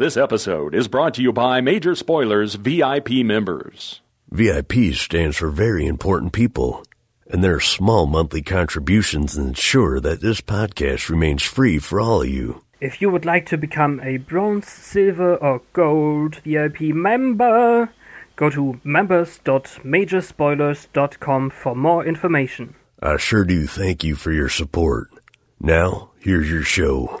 This episode is brought to you by Major Spoilers VIP members. VIP stands for very important people, and their small monthly contributions ensure that this podcast remains free for all of you. If you would like to become a bronze, silver, or gold VIP member, go to members.majorspoilers.com for more information. I sure do thank you for your support. Now, here's your show.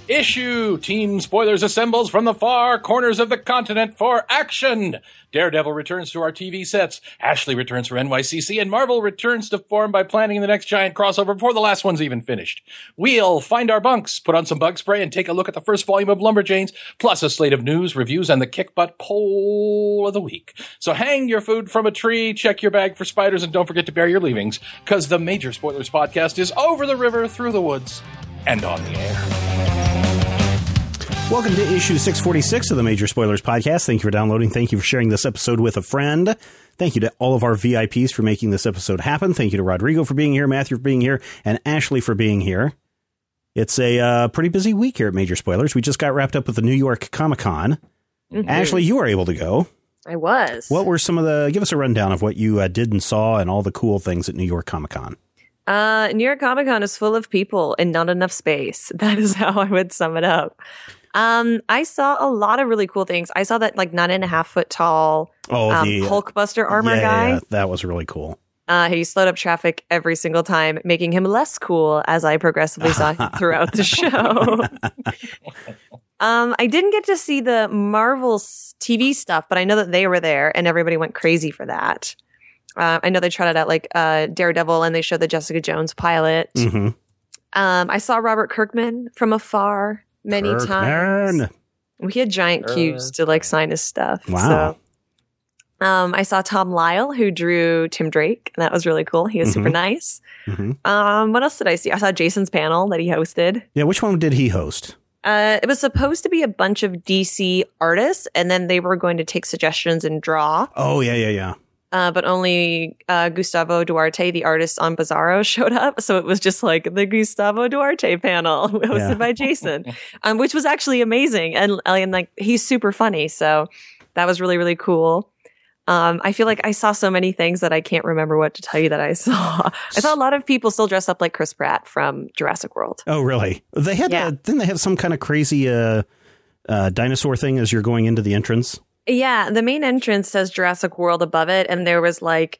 issue, Team Spoilers assembles from the far corners of the continent for action. Daredevil returns to our TV sets. Ashley returns for NYCC, and Marvel returns to form by planning the next giant crossover before the last one's even finished. We'll find our bunks, put on some bug spray, and take a look at the first volume of Lumberjanes, plus a slate of news, reviews, and the kick butt poll of the week. So hang your food from a tree, check your bag for spiders, and don't forget to bury your leavings, because the Major Spoilers podcast is over the river, through the woods, and on the air. Welcome to issue 646 of the Major Spoilers Podcast. Thank you for downloading. Thank you for sharing this episode with a friend. Thank you to all of our VIPs for making this episode happen. Thank you to Rodrigo for being here, Matthew for being here, and Ashley for being here. It's a uh, pretty busy week here at Major Spoilers. We just got wrapped up with the New York Comic Con. Mm-hmm. Ashley, you were able to go. I was. What were some of the? Give us a rundown of what you uh, did and saw, and all the cool things at New York Comic Con. Uh, New York Comic Con is full of people and not enough space. That is how I would sum it up. Um, I saw a lot of really cool things. I saw that like nine and a half foot tall Oh, um, the Hulkbuster armor yeah, guy. yeah, that was really cool. Uh, he slowed up traffic every single time, making him less cool as I progressively saw him throughout the show. um, I didn't get to see the Marvel TV stuff, but I know that they were there and everybody went crazy for that. Uh, I know they trotted out like uh, Daredevil and they showed the Jessica Jones pilot. hmm Um, I saw Robert Kirkman from afar many times. we had giant cubes to like sign his stuff. Wow. So, um, I saw Tom Lyle who drew Tim Drake, and that was really cool. He was super Mhm. nice. hmm Um, what else did I see? I saw Jason's panel that he hosted. Yeah, which one did he host? Uh, it was supposed to be a bunch of DC artists, and then they were going to take suggestions and draw. Oh, yeah, yeah, yeah. Uh, but only uh, Gustavo Duarte, the artist on Bizarro, showed up. So it was just like the Gustavo Duarte panel hosted Yeah. by Jason, um, which was actually amazing. And, and like, he's super funny. So that was really, really cool. Um, I feel like I saw so many things that I can't remember what to tell you that I saw. I saw a lot of people still dressed up like Chris Pratt from Jurassic World. Oh, really? They had Yeah. uh, didn't they have some kind of crazy uh, uh, dinosaur thing as you're going into the entrance? Yeah, the main entrance says Jurassic World above it, and there was like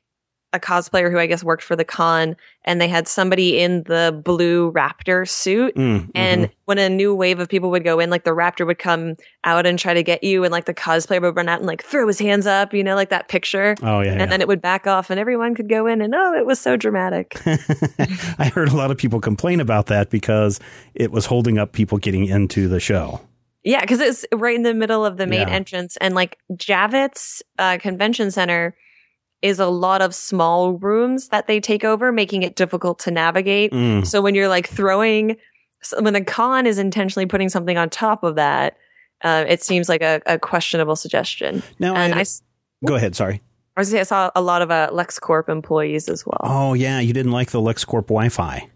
a cosplayer who I guess worked for the con, and they had somebody in the blue raptor suit. Mm, And mhm. when a new wave of people would go in, like the raptor would come out and try to get you, and like the cosplayer would run out and like throw his hands up, you know, like that picture. oh yeah, And yeah. then it would back off, and everyone could go in, and oh, it was so dramatic. I heard a lot of people complain about that because it was holding up people getting into the show. Yeah, because it's right in the middle of the main Yeah. entrance, and like Javits uh, Convention Center is a lot of small rooms that they take over, making it difficult to navigate. Mm. So when you're like throwing, when the con is intentionally putting something on top of that, uh, it seems like a, a questionable suggestion. Now, And I, I, go ahead. Sorry. I was gonna say I saw a lot of uh, LexCorp employees as well. Oh yeah, you didn't like the LexCorp Wi-Fi.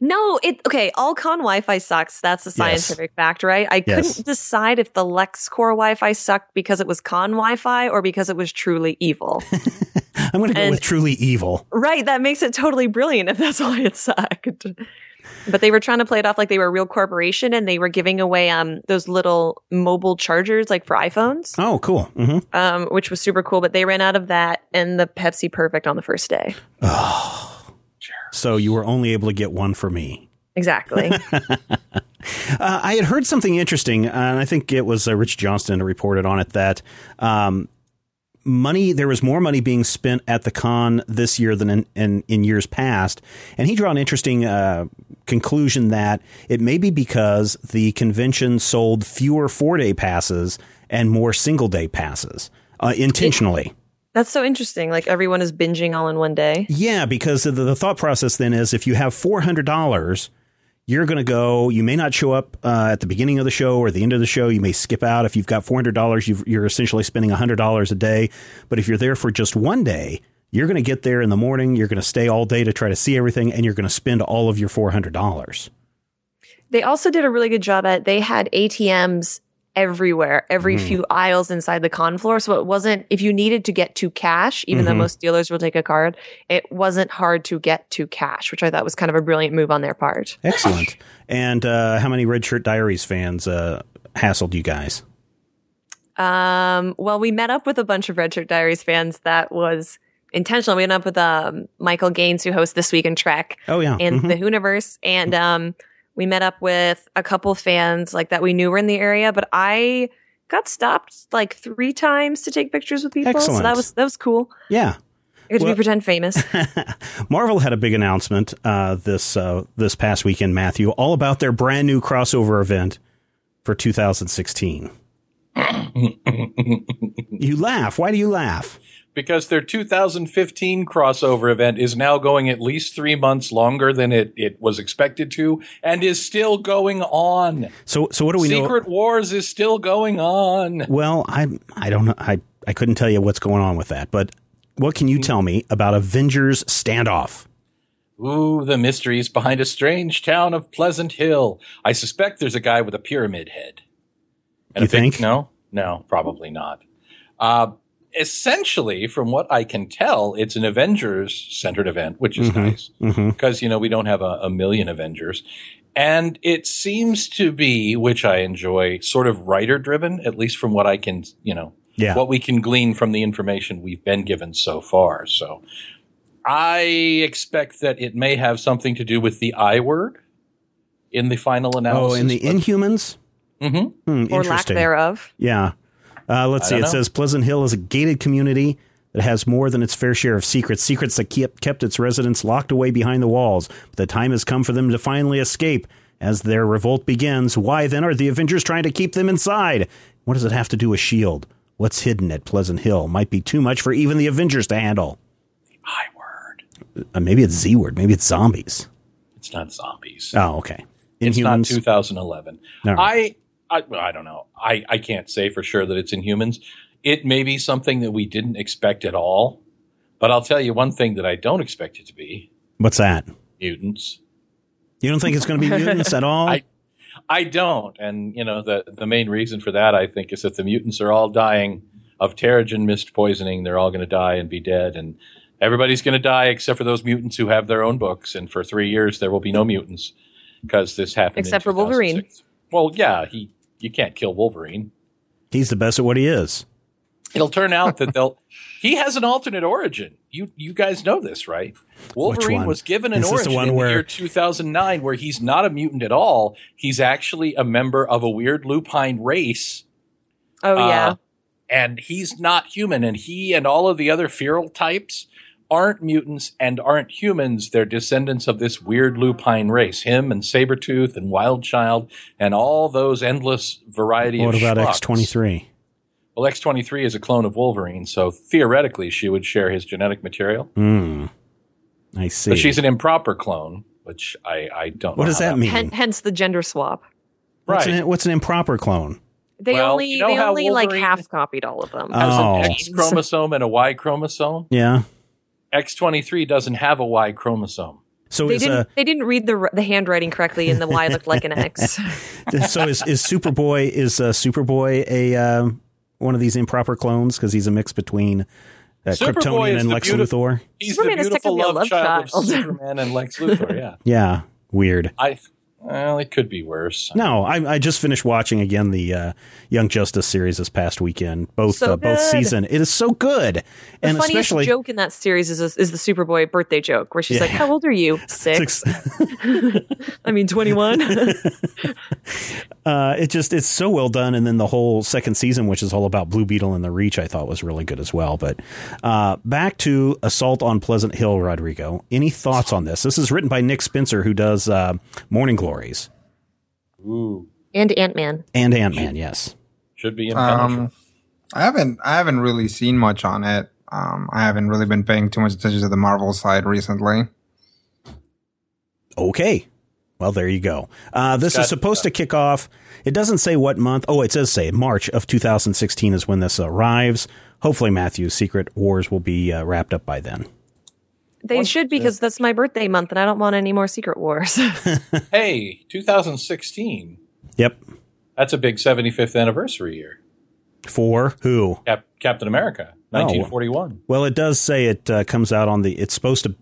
No, it okay. All con Wi-Fi sucks. That's a scientific fact, right? I Yes. couldn't decide if the LexCorp Wi-Fi sucked because it was con Wi-Fi or because it was truly evil. I'm going to go with truly evil. right, that makes it totally brilliant if that's why it sucked. But they were trying to play it off like they were a real corporation, and they were giving away um those little mobile chargers like for iPhones, Oh, cool. hmm um, which was super cool. But they ran out of that and the Pepsi Perfect on the first day. So you were only able to get one for me. Exactly. Uh, I had heard something interesting, and I think it was uh, Rich Johnston who reported on it that um, money there was more money being spent at the con this year than in, in, in years past, and he drew an interesting uh, conclusion that it may be because the convention sold fewer four day passes and more single day passes uh, intentionally. That's so interesting. Like everyone is binging all in one day. Yeah, because the, the thought process then is if you have four hundred dollars, you're going to go. You may not show up uh, at the beginning of the show or the end of the show. You may skip out. If you've got four hundred dollars, you're essentially spending hundred dollars a day. But if you're there for just one day, you're going to get there in the morning. You're going to stay all day to try to see everything, and you're going to spend all of your four hundred dollars. They also did a really good job at. They had ATMs everywhere, every Mm. few aisles inside the con floor. So it wasn't, if you needed to get to cash, even though Mhm. most dealers will take a card, it wasn't hard to get to cash, which I thought was kind of a brilliant move on their part. Excellent. and uh, how many Red Shirt Diaries fans uh, hassled you guys? Um, well, we met up with a bunch of Red Shirt Diaries fans that was intentional. We met up with um, Michael Gaines, who hosts This Week in Trek Oh yeah, and Mhm. the Hooniverse. And um, we met up with a couple fans like that we knew were in the area, but I got stopped like three times to take pictures with people. Excellent. So that was that was cool. yeah. I got to Well- be pretend famous. Marvel had a big announcement uh, this uh, this past weekend, Matthew, all about their brand new crossover event for 2016. you laugh. Why do you laugh? Because their 2015 crossover event is now going at least three months longer than it, it was expected to and is still going on. So, so what do we know? Secret Wars is still going on. Well, I I don't know. I I couldn't tell you what's going on with that. But what can you tell me about Avengers Standoff? Ooh, the mysteries behind a strange town of Pleasant Hill. I suspect there's a guy with a pyramid head. You a big- think? No, no, probably not. Uh, essentially, from what I can tell, it's an Avengers centered event, which is nice Mm-hmm. because, you know, we don't have a, a million Avengers. And it seems to be, which I enjoy, sort of writer driven, at least from what I can, you know, Yeah. what we can glean from the information we've been given so far. So I expect that it may have something to do with the I word in the final analysis. oh, and the Inhumans. Mhm. Hmm, or lack thereof. Yeah. Uh, let's see. It know. says Pleasant Hill is a gated community that has more than its fair share of secrets, secrets that kept, kept its residents locked away behind the walls. But the time has come for them to finally escape. As their revolt begins, why then are the Avengers trying to keep them inside? What does it have to do with S.H.I.E.L.D.? What's hidden at Pleasant Hill might be too much for even the Avengers to handle. The I word. Uh, maybe it's Z word. Maybe it's zombies. It's not zombies. Oh, okay. it's not Inhumans. 2011. All right. I, I, well, I don't know. I, I can't say for sure that it's Inhumans. It may be something that we didn't expect at all. But I'll tell you one thing that I don't expect it to be What's that? mutants. You don't think it's going to be mutants at all? I- I don't. And, you know, the, the main reason for that, I think, is that the mutants are all dying of Terrigen mist poisoning. They're all going to die and be dead. And everybody's going to die except for those mutants who have their own books. And for three years, there will be no mutants because this happened. in Except for Wolverine. Well, yeah, he, you can't kill Wolverine. He's the best at what he is. It'll turn out that they'll, he has an alternate origin. You, you guys know this, right? Wolverine was given an Is origin one in where- the year 2009 where he's not a mutant at all. He's actually a member of a weird lupine race. Oh yeah. Uh, and he's not human. And he and all of the other feral types aren't mutants and aren't humans. They're descendants of this weird lupine race. Him and Sabretooth and Wildchild and all those endless variety What of about. X twenty three? Well, X23 is a clone of Wolverine, so theoretically she would share his genetic material. Hmm. I see. But she's an improper clone, which I, I don't what know. does how that mean? Hen- hence the gender swap. What's, Right. an, what's an improper clone? They Well, only you know they how only like half copied all of them. Has Oh. an X chromosome and a Y chromosome. Yeah. X23 doesn't have a Y chromosome. So They is didn't. uh, they didn't read the the handwriting correctly, and the Y looked like an X. so is is Superboy is uh, Superboy a uh, one of these improper clones because he's a mix between uh, Kryptonian and Lex beauti- Luthor? He's Superman the is beautiful technically a love, love child, child. of Superman and Lex Luthor. Yeah, Yeah, weird. I. Well, it could be worse. No, I, I just finished watching again the uh, Young Justice series this past weekend. Both So uh, both season. It is so good, The and funniest especially joke in that series is is the Superboy birthday joke, where she's Yeah. like, "How old are you? Six. Six- I mean, twenty one. uh, it just it's so well done. And then the whole second season, which is all about Blue Beetle and the Reach, I thought was really good as well. But uh, back to Assault on Pleasant Hill, Rodrigo. Any thoughts on this? This is written by Nick Spencer, who does uh, Morning Glories Ooh, and Ant Man. and Ant Man. Yes. Should be in Um, I haven't I haven't really seen much on it. Um, I haven't really been paying too much attention to the Marvel side recently. Okay. Well, there you go. Uh, this Got- is supposed to kick off. It doesn't say what month. Oh, it does say March of 2016 is when this arrives. Hopefully, Matthew's Secret Wars will be uh, wrapped up by then. They Once should the- because that's my birthday month and I don't want any more Secret Wars. hey, 2016. Yep. That's a big 75th anniversary year. For who? Cap- Captain America, 1941. Well, it does say it uh, comes out on the. It's supposed to.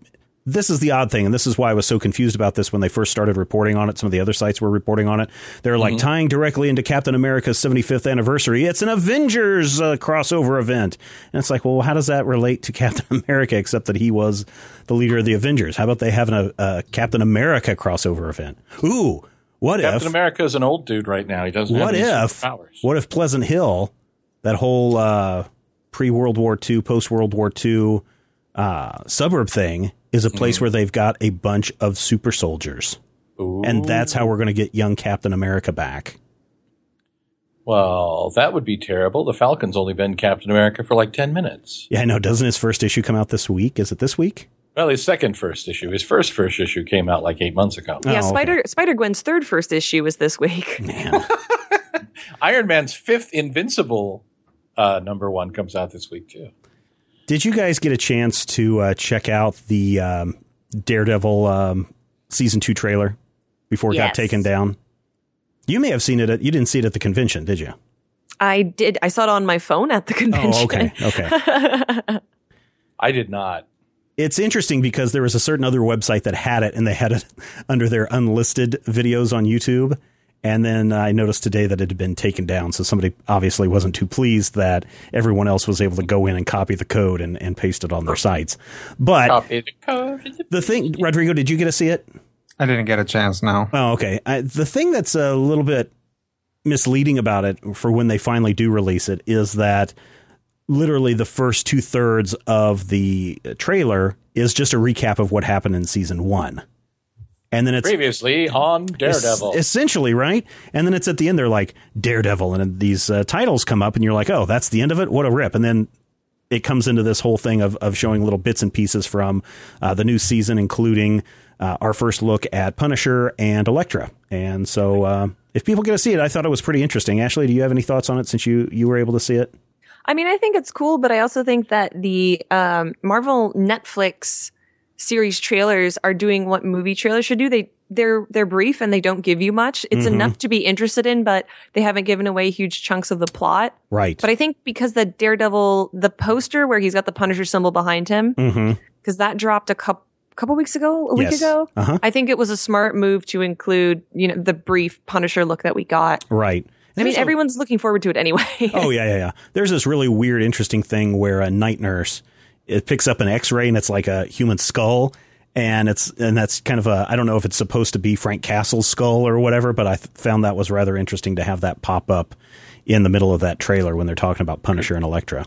This is the odd thing, and this is why I was so confused about this when they first started reporting on it. Some of the other sites were reporting on it. They're like tying directly into Captain America's 75th anniversary. It's an Avengers uh, crossover event, and it's like, well, how does that relate to Captain America? Except that he was the leader of the Avengers. How about they have a, a Captain America crossover event? Ooh, what Captain if? Captain America is an old dude right now. He doesn't What if? powers. What if Pleasant Hill, that whole uh, pre World War II, post World War II uh, suburb thing, is a place where they've got a bunch of super soldiers, Ooh. and that's how we're going to get young Captain America back. Well, that would be terrible. The Falcon's only been Captain America for like 10 minutes. Yeah, I know. Doesn't his first issue come out this week? Is it this week? Well, his second first issue. His first first issue came out like eight months ago. Oh, yeah, okay. Spider Spider Gwen's third first issue was this week. Man, Iron Man's fifth Invincible uh, number one comes out this week, too. Did you guys get a chance to uh, check out the um, Daredevil um, season two trailer before it got taken down? You may have seen it. At, you didn't see it at the convention, did you? I did. I saw it on my phone at the convention. Oh, okay, okay. I did not. It's interesting because there was a certain other website that had it and they had it under their unlisted videos on YouTube. And then I noticed today that it had been taken down. So somebody obviously wasn't too pleased that everyone else was able to go in and copy the code and, and paste it on their sites. But Copy the code. the thing, Rodrigo, did you get to see it? I didn't get a chance now. Oh, okay. I, the thing that's a little bit misleading about it for when they finally do release it is that literally the first two thirds of the trailer is just a recap of what happened in season one. And then it's Previously on Daredevil. es- essentially right. And then it's at the end, they're like Daredevil, and these uh, titles come up, and you're like, oh, that's the end of it. What a rip! And then it comes into this whole thing of of showing little bits and pieces from uh, the new season, including uh, our first look at Punisher and Elektra. And so, uh, if people get to see it, I thought it was pretty interesting. Ashley, do you have any thoughts on it since you you were able to see it? I mean, I think it's cool, but I also think that the um, Marvel Netflix series trailers are doing what movie trailers should do. They they're they're brief and they don't give you much. It's Mhm. enough to be interested in, but they haven't given away huge chunks of the plot. Right. But I think because the Daredevil, the poster where he's got the Punisher symbol behind him, mm-hmm. because that dropped a couple couple weeks ago, a week Yes. ago. Uh-huh. I think it was a smart move to include, you know, the brief Punisher look that we got. Right. I mean, a- everyone's looking forward to it anyway. oh yeah, yeah, yeah. There's this really weird, interesting thing where a night nurse it picks up an X-ray and it's like a human skull, and it's and that's kind of a I don't know if it's supposed to be Frank Castle's skull or whatever, but I th- found that was rather interesting to have that pop up in the middle of that trailer when they're talking about Punisher and Elektra.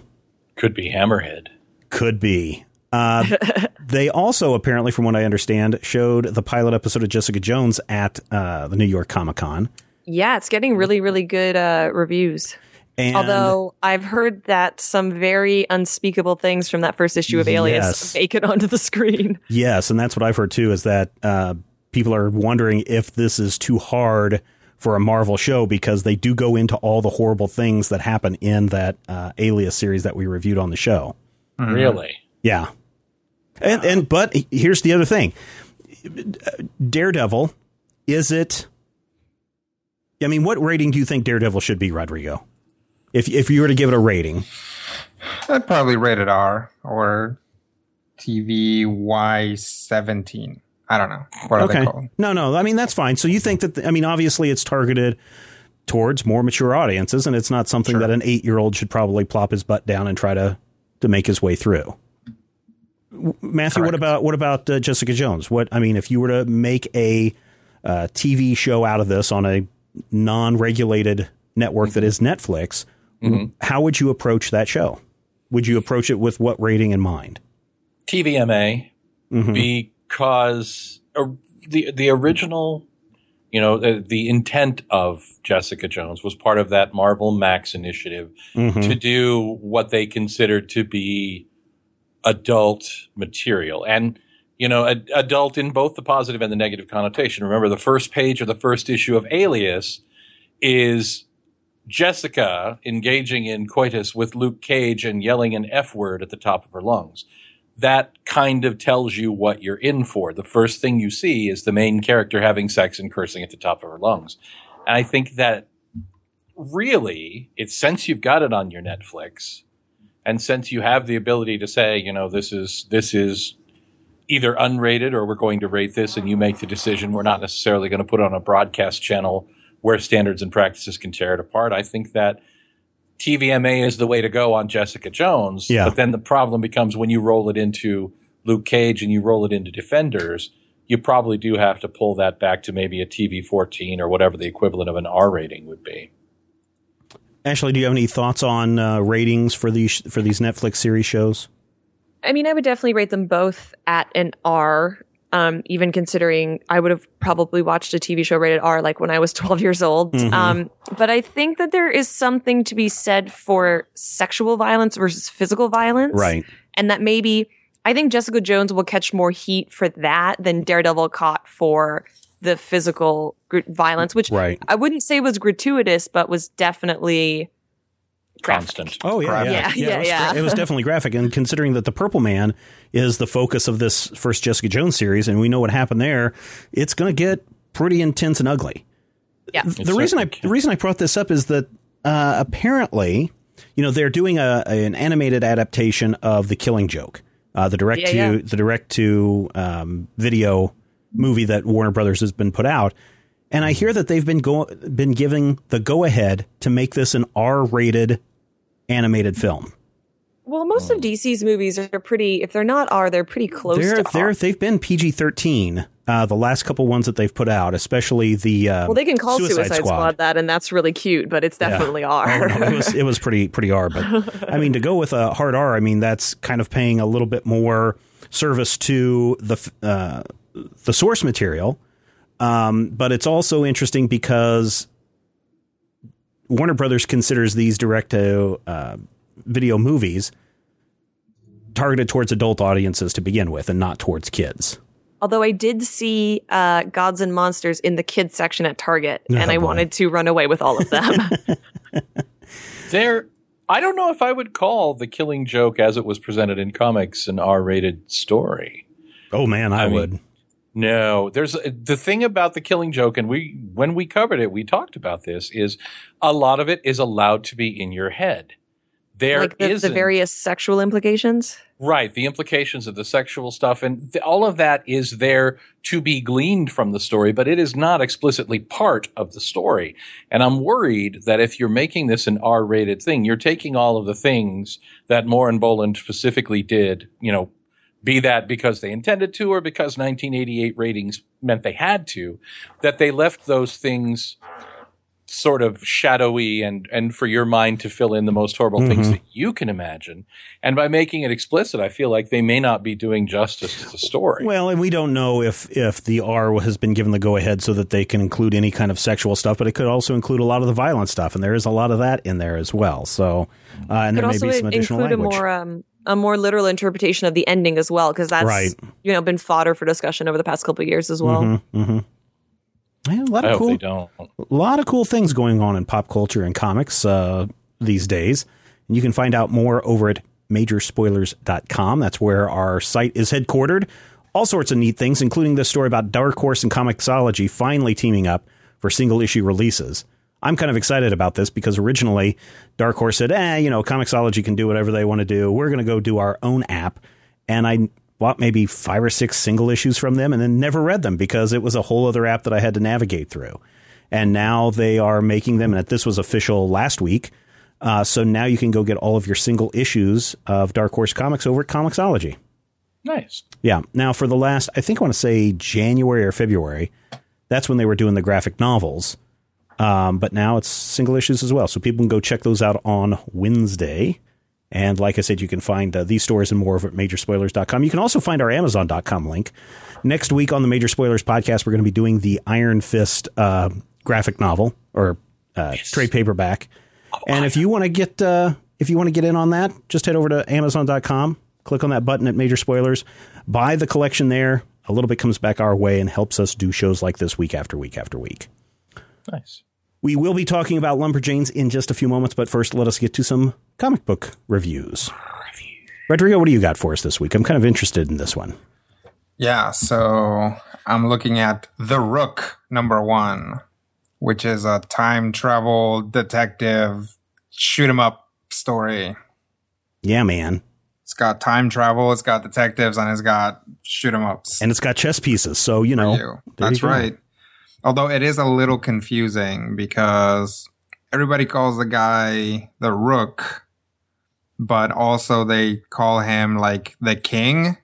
Could be Hammerhead. Could be. Uh, they also apparently, from what I understand, showed the pilot episode of Jessica Jones at uh, the New York Comic Con. yeah, it's getting really, really good uh, reviews. And Although I've heard that some very unspeakable things from that first issue of Alias Yes. make it onto the screen. Yes, and that's what I've heard too. Is that uh, people are wondering if this is too hard for a Marvel show because they do go into all the horrible things that happen in that uh, Alias series that we reviewed on the show. Really? Yeah, and and but here's the other thing: Daredevil is it? I mean, what rating do you think Daredevil should be, Rodrigo? If if you were to give it a rating, I'd probably rate it R or TV Y seventeen. I don't know what are they okay, no, no, I mean that's fine. So you think that? I mean, obviously, it's targeted towards more mature audiences, and it's not something that an eight year old should probably plop his butt down and try to to make his way through. Matthew, what about what about uh, Jessica Jones? What I mean, if you were to make a uh, TV show out of this on a non regulated network that is Netflix, how would you approach that show? Would you approach it with what rating in mind? TVMA Mhm. because uh, the the original You know, the, the intent of Jessica Jones was part of that Marvel Max initiative Mhm. to do what they considered to be adult material. And, you know, ad- adult in both the positive and the negative connotation. Remember, the first page of the first issue of Alias is Jessica engaging in coitus with Luke Cage and yelling an F word at the top of her lungs. That kind of tells you what you're in for. The first thing you see is the main character having sex and cursing at the top of her lungs. And I think that really, it's since you've got it on your Netflix, and since you have the ability to say, you know, this is this is either unrated or we're going to rate this, and you make the decision. We're not necessarily going to put on a broadcast channel where standards and practices can tear it apart. I think that TVMA is the way to go on Jessica Jones. Yeah. But then the problem becomes when you roll it into Luke Cage and you roll it into Defenders, you probably do have to pull that back to maybe a TV 14 or whatever the equivalent of an R rating would be. Ashley, do you have any thoughts on uh, ratings for these for these Netflix series shows? I mean, I would definitely rate them both at an R. Um, even considering I would have probably watched a TV show rated R like when I was 12 years old. Mhm. Um, but I think that there is something to be said for sexual violence versus physical violence. Right. And that maybe I think Jessica Jones will catch more heat for that than Daredevil caught for the physical gr- violence, which Right. I wouldn't say was gratuitous, but was definitely Constant. Oh yeah, yeah, Yeah, yeah, it, was yeah. it was definitely graphic. And considering that the Purple Man is the focus of this first Jessica Jones series, and we know what happened there, it's going to get pretty intense and ugly. Yeah. The reason I the reason I brought this up is that uh, apparently, you know, they're doing a, an animated adaptation of The Killing Joke, uh, the direct Yeah, to yeah. the direct to um, video movie that Warner Brothers has been put out. And I hear that they've been go- been giving the go ahead to make this an R rated animated film. Well, most of DC's movies are pretty. If they're not R, they're pretty close They're, to they're, R. they've been PG 13, uh, the last couple ones that they've put out, especially the. Uh, Well, they can call Suicide, Squad. Squad that, and that's really cute, but it's Yeah. definitely R. Oh, no, it was it was pretty pretty R, but I mean to go with a hard R, I mean that's kind of paying a little bit more service to the uh, the source material, um, but it's also interesting because Warner Brothers considers these direct to uh, video movies targeted towards adult audiences to begin with, and not towards kids. Although I did see uh, Gods and Monsters in the kids section at Target, Oh, and I boy. wanted to run away with all of them. There, I don't know if I would call the Killing Joke as it was presented in comics an R-rated story. Oh man, I, I mean, would. No, there's the thing about the Killing Joke, and we when we covered it, we talked about this. Is a lot of it is allowed to be in your head. There like the, the various sexual implications. Right, the implications of the sexual stuff and th- all of that is there to be gleaned from the story, but it is not explicitly part of the story. And I'm worried that if you're making this an R-rated thing, you're taking all of the things that Moore and Bolland specifically did, you know, be that because they intended to or because 1988 ratings meant they had to, that they left those things sort of shadowy and and for your mind to fill in the most horrible things Mhm. that you can imagine. And by making it explicit, I feel like they may not be doing justice to the story. Well, and we don't know if if the R has been given the go ahead so that they can include any kind of sexual stuff, but it could also include a lot of the violent stuff, and there is a lot of that in there as well. So, uh, and Could there may be some additional include language. a more um, a more literal interpretation of the ending as well, because that's Right. you know been fodder for discussion over the past couple of years as well. Mm-hmm, mm-hmm. Yeah, a lot I of cool, don't. a lot of cool things going on in pop culture and comics uh, these days. And you can find out more over at majorspoilers.com. That's where our site is headquartered. All sorts of neat things, including this story about Dark Horse and Comixology finally teaming up for single issue releases. I'm kind of excited about this because originally Dark Horse said, eh, you know, Comixology can do whatever they want to do. We're going to go do our own app. And I bought maybe five or six single issues from them and then never read them because it was a whole other app that I had to navigate through. And now they are making them, and this was official last week. Uh, so now you can go get all of your single issues of Dark Horse Comics over at Comixology. Nice. Yeah. Now, for the last, I think I want to say January or February, that's when they were doing the graphic novels. Um, but now it's single issues as well. So people can go check those out on Wednesday And like I said, you can find uh, these stories and more over at majorspoilers.com. You can also find our amazon.com link. Next week on the Major Spoilers podcast, we're going to be doing the Iron Fist uh, graphic novel or uh, trade paperback. And if you want to get uh, if you want to get in on that, just head over to amazon.com, click on that button at Major Spoilers, buy the collection there. A little bit comes back our way and helps us do shows like this week after week after week. Nice. We will be talking about Lumberjanes in just a few moments, but first let us get to some comic book reviews. Rodrigo, what do you got for us this week? I'm kind of interested in this one. Yeah, so I'm looking at The Rook number one, which is a time travel detective shoot 'em up story. Yeah, man. It's got time travel, it's got detectives, and it's got shoot 'em ups. And it's got chess pieces, so you know. you. That's you right. Although it is a little confusing because everybody calls the guy the Rook, but also they call him like the King.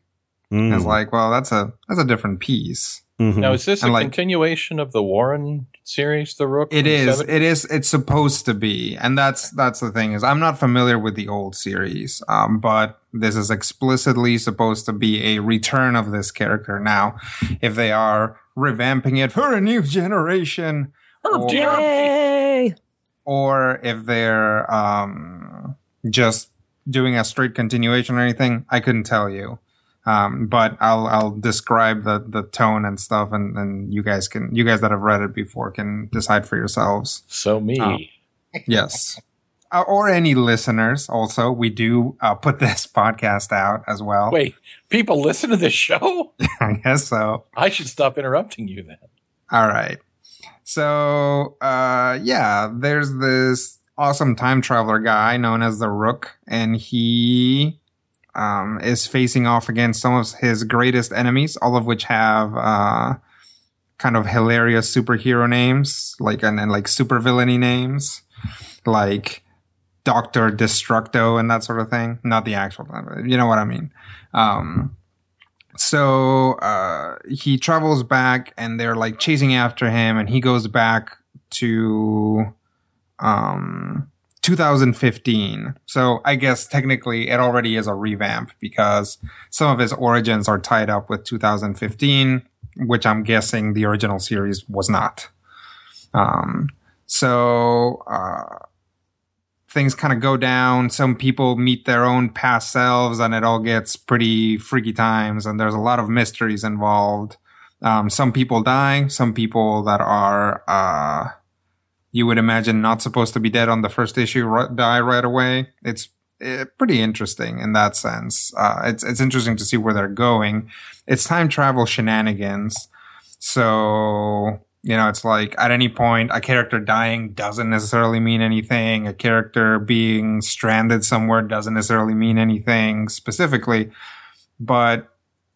Mm. It's like, well, that's a that's a different piece. Mhm. Now, is this a like- continuation of the Warren series, The Rook? It from the is. 70s? It is. It's supposed to be, and that's that's the thing is I'm not familiar with the old series, um, but this is explicitly supposed to be a return of this character. Now, if they are revamping it for a new generation, or, Yay! or if they're um, just doing a straight continuation or anything, I couldn't tell you. Um, but I'll I'll describe the the tone and stuff, and, and you guys can you guys that have read it before can decide for yourselves. So me. Oh. Yes. Uh, or any listeners also. We do uh, put this podcast out as well. Wait, people listen to this show? I guess so. I should stop interrupting you then. All right. So, uh, yeah, there's this awesome time traveler guy known as the Rook, and he um, is facing off against some of his greatest enemies, all of which have uh, kind of hilarious superhero names, like and, and like supervillainy names, like Doctor Destructo and that sort of thing. Not the actual, you know what I mean. Um, so uh, he travels back and they're like chasing after him and he goes back to um 2015 so i guess technically it already is a revamp because some of his origins are tied up with 2015 which i'm guessing the original series was not um so uh things kind of go down. Some people meet their own past selves and it all gets pretty freaky times and there's a lot of mysteries involved. Um, some people die, some people that are, uh, you would imagine not supposed to be dead on the first issue ri- die right away. It's uh, pretty interesting in that sense. Uh, it's, it's interesting to see where they're going. It's time travel shenanigans. So, you know, it's like at any point, a character dying doesn't necessarily mean anything. A character being stranded somewhere doesn't necessarily mean anything specifically, but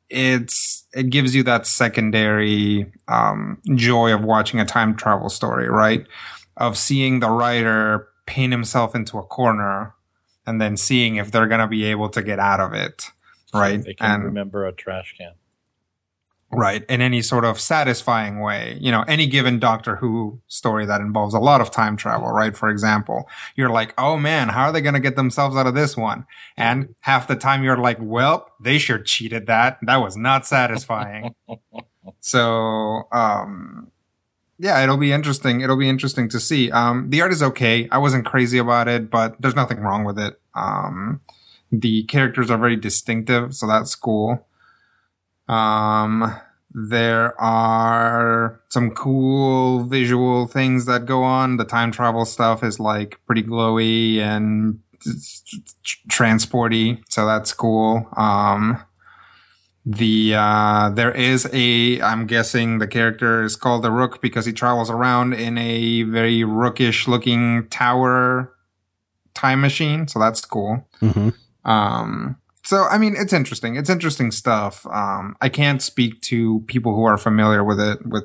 it's, it gives you that secondary, um, joy of watching a time travel story, right? Of seeing the writer paint himself into a corner and then seeing if they're going to be able to get out of it, right? They can and remember a trash can. Right in any sort of satisfying way. You know any given doctor who story that involves a lot of time travel right? For example you're like oh man how are they going to get themselves out of this one? And half the time you're like well they sure cheated that. That was not satisfying. So um yeah it'll be interesting. It'll be interesting to see. Um the art is okay. I wasn't crazy about it but there's nothing wrong with it. Um the characters are very distinctive so that's cool um, there are some cool visual things that go on. The time travel stuff is like pretty glowy and transporty, so that's cool. Um, the uh, there is a I'm guessing the character is called the Rook because he travels around in a very rookish looking tower time machine, so that's cool. hmm Um, so I mean, it's interesting. It's interesting stuff. Um, I can't speak to people who are familiar with it with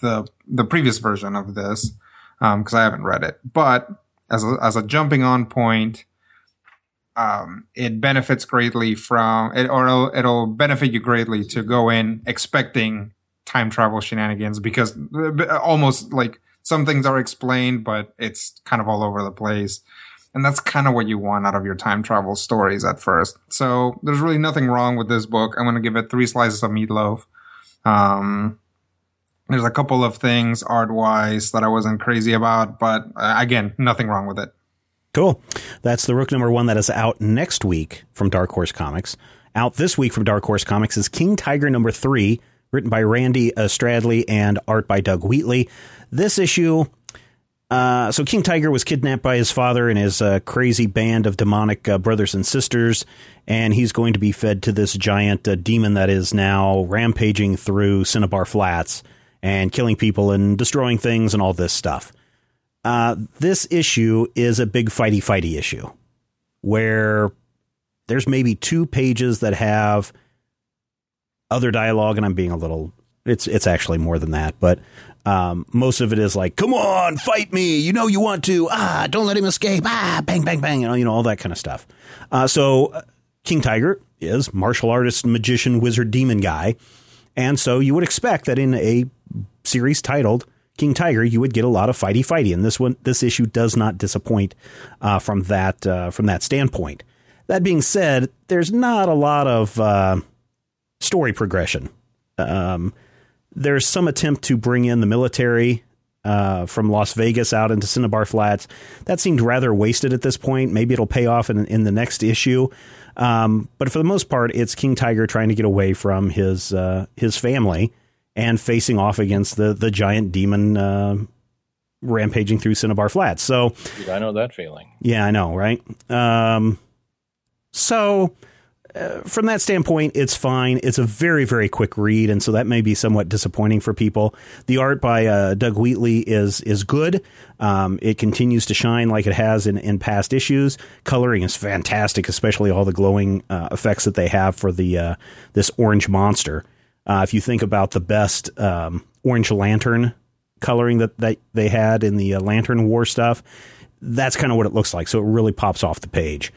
the the previous version of this because I haven't read it. But as a, as a jumping on point, um, it benefits greatly from it, or it'll, it'll benefit you greatly to go in expecting time travel shenanigans because uh, almost like some things are explained, but it's kind of all over the place. And that's kind of what you want out of your time travel stories at first. So there's really nothing wrong with this book. I'm going to give it three slices of meatloaf. Um, there's a couple of things art wise that I wasn't crazy about, but uh, again, nothing wrong with it. Cool. That's the Rook number one that is out next week from Dark Horse Comics. Out this week from Dark Horse Comics is King Tiger number three, written by Randy uh, Stradley and art by Doug Wheatley. This issue, uh, so King Tiger was kidnapped by his father and his uh, crazy band of demonic uh, brothers and sisters, and he's going to be fed to this giant uh, demon that is now rampaging through Cinnabar Flats and killing people and destroying things and all this stuff. Uh, this issue is a big fighty fighty issue where there's maybe two pages that have other dialogue, and I'm being a little. It's it's actually more than that, but um, most of it is like, "Come on, fight me! You know you want to! Ah, don't let him escape! Ah, bang, bang, bang! You know, you know all that kind of stuff." Uh, so, uh, King Tiger is martial artist, magician, wizard, demon guy, and so you would expect that in a series titled King Tiger, you would get a lot of fighty fighty, and this one, this issue does not disappoint uh, from that uh, from that standpoint. That being said, there's not a lot of uh, story progression. Um, there's some attempt to bring in the military uh, from Las Vegas out into Cinnabar Flats. That seemed rather wasted at this point. Maybe it'll pay off in, in the next issue. Um, but for the most part, it's King Tiger trying to get away from his uh, his family and facing off against the the giant demon uh, rampaging through Cinnabar Flats. So I know that feeling. Yeah, I know, right? Um, so uh, from that standpoint, it's fine. It's a very, very quick read, and so that may be somewhat disappointing for people. The art by uh, Doug Wheatley is is good. Um, it continues to shine like it has in, in past issues. Coloring is fantastic, especially all the glowing uh, effects that they have for the uh, this orange monster. Uh, if you think about the best um, Orange Lantern coloring that, that they had in the uh, Lantern War stuff, that's kind of what it looks like. So it really pops off the page.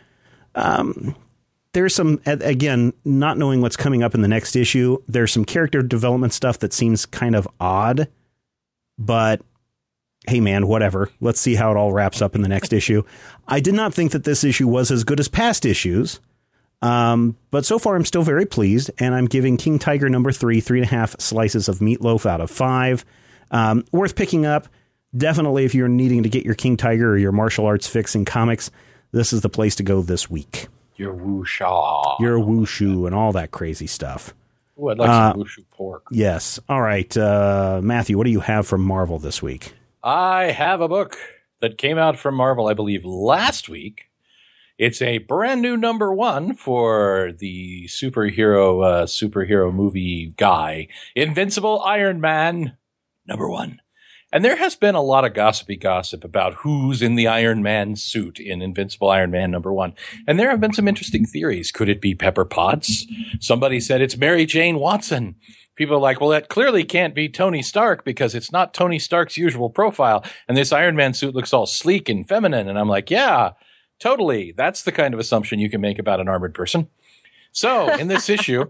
Um, there's some again not knowing what's coming up in the next issue there's some character development stuff that seems kind of odd but hey man whatever. Let's see how it all wraps up in the next issue. I did not think that this issue was as good as past issues um, but so far i'm still very pleased and i'm giving king tiger number three three and a half slices of meatloaf out of five. Um, worth picking up. Definitely if you're needing to get your king tiger or your martial arts fix in comics this is the place to go this week your wusha. Your wushu and all that crazy stuff. Ooh, I'd like uh, some wushu pork. Yes. All right. Uh, Matthew, what do you have from Marvel this week? I have a book that came out from Marvel, I believe, last week. It's a brand new number one for the superhero uh, superhero movie guy, Invincible Iron Man number one. And there has been a lot of gossipy gossip about who's in the Iron Man suit in Invincible Iron Man number one. And there have been some interesting theories. Could it be Pepper Potts? Somebody said it's Mary Jane Watson. People are like, well, that clearly can't be Tony Stark because it's not Tony Stark's usual profile. And this Iron Man suit looks all sleek and feminine. And I'm like, yeah, totally. That's the kind of assumption you can make about an armored person. So in this issue,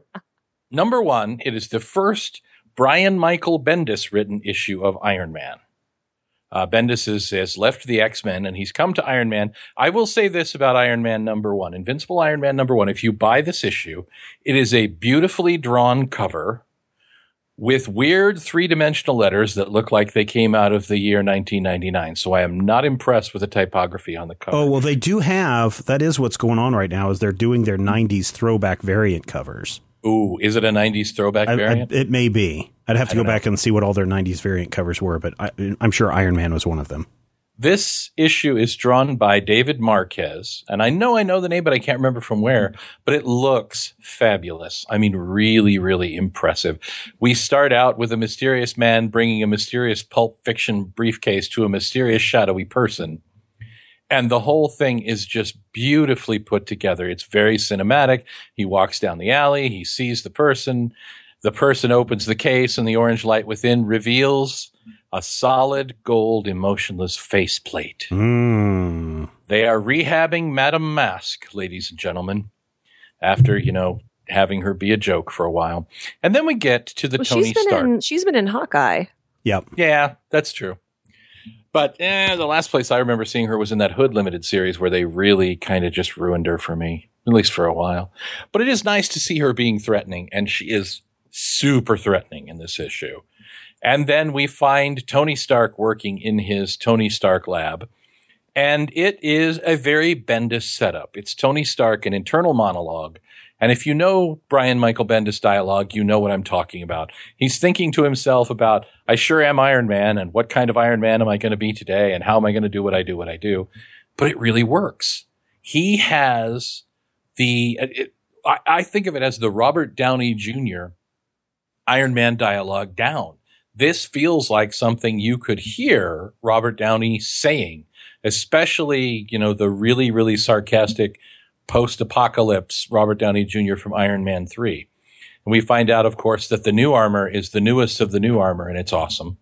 number one, it is the first Brian Michael Bendis written issue of Iron Man. Uh, Bendis is, has left the X Men and he's come to Iron Man. I will say this about Iron Man number one, Invincible Iron Man number one. If you buy this issue, it is a beautifully drawn cover with weird three dimensional letters that look like they came out of the year 1999. So I am not impressed with the typography on the cover. Oh, well, they do have, that is what's going on right now, is they're doing their 90s throwback variant covers. Ooh, is it a '90s throwback I, variant? I, it may be. I'd have to go know. back and see what all their '90s variant covers were, but I, am sure Iron Man was one of them. This issue is drawn by David Marquez, and I know I know the name, but I can't remember from where. But it looks fabulous. I mean, really, really impressive. We start out with a mysterious man bringing a mysterious pulp fiction briefcase to a mysterious shadowy person and the whole thing is just beautifully put together. It's very cinematic. He walks down the alley. He sees the person. The person opens the case and the orange light within reveals a solid gold emotionless faceplate. Mm. They are rehabbing Madame Mask, ladies and gentlemen, after, you know, having her be a joke for a while. And then we get to the well, Tony she's been Stark. In, she's been in Hawkeye. Yep. Yeah, that's true. But eh, the last place I remember seeing her was in that Hood limited series where they really kind of just ruined her for me, at least for a while. But it is nice to see her being threatening, and she is super threatening in this issue. And then we find Tony Stark working in his Tony Stark lab. And it is a very Bendis setup. It's Tony Stark, an internal monologue. And if you know Brian Michael Bendis dialogue, you know what I'm talking about. He's thinking to himself about, I sure am Iron Man, and what kind of Iron Man am I going to be today, and how am I going to do what I do, what I do. But it really works. He has the, it, I, I think of it as the Robert Downey Jr. Iron Man dialogue down. This feels like something you could hear Robert Downey saying, especially, you know, the really, really sarcastic post apocalypse Robert Downey Jr. from Iron Man 3. And we find out, of course, that the new armor is the newest of the new armor, and it's awesome,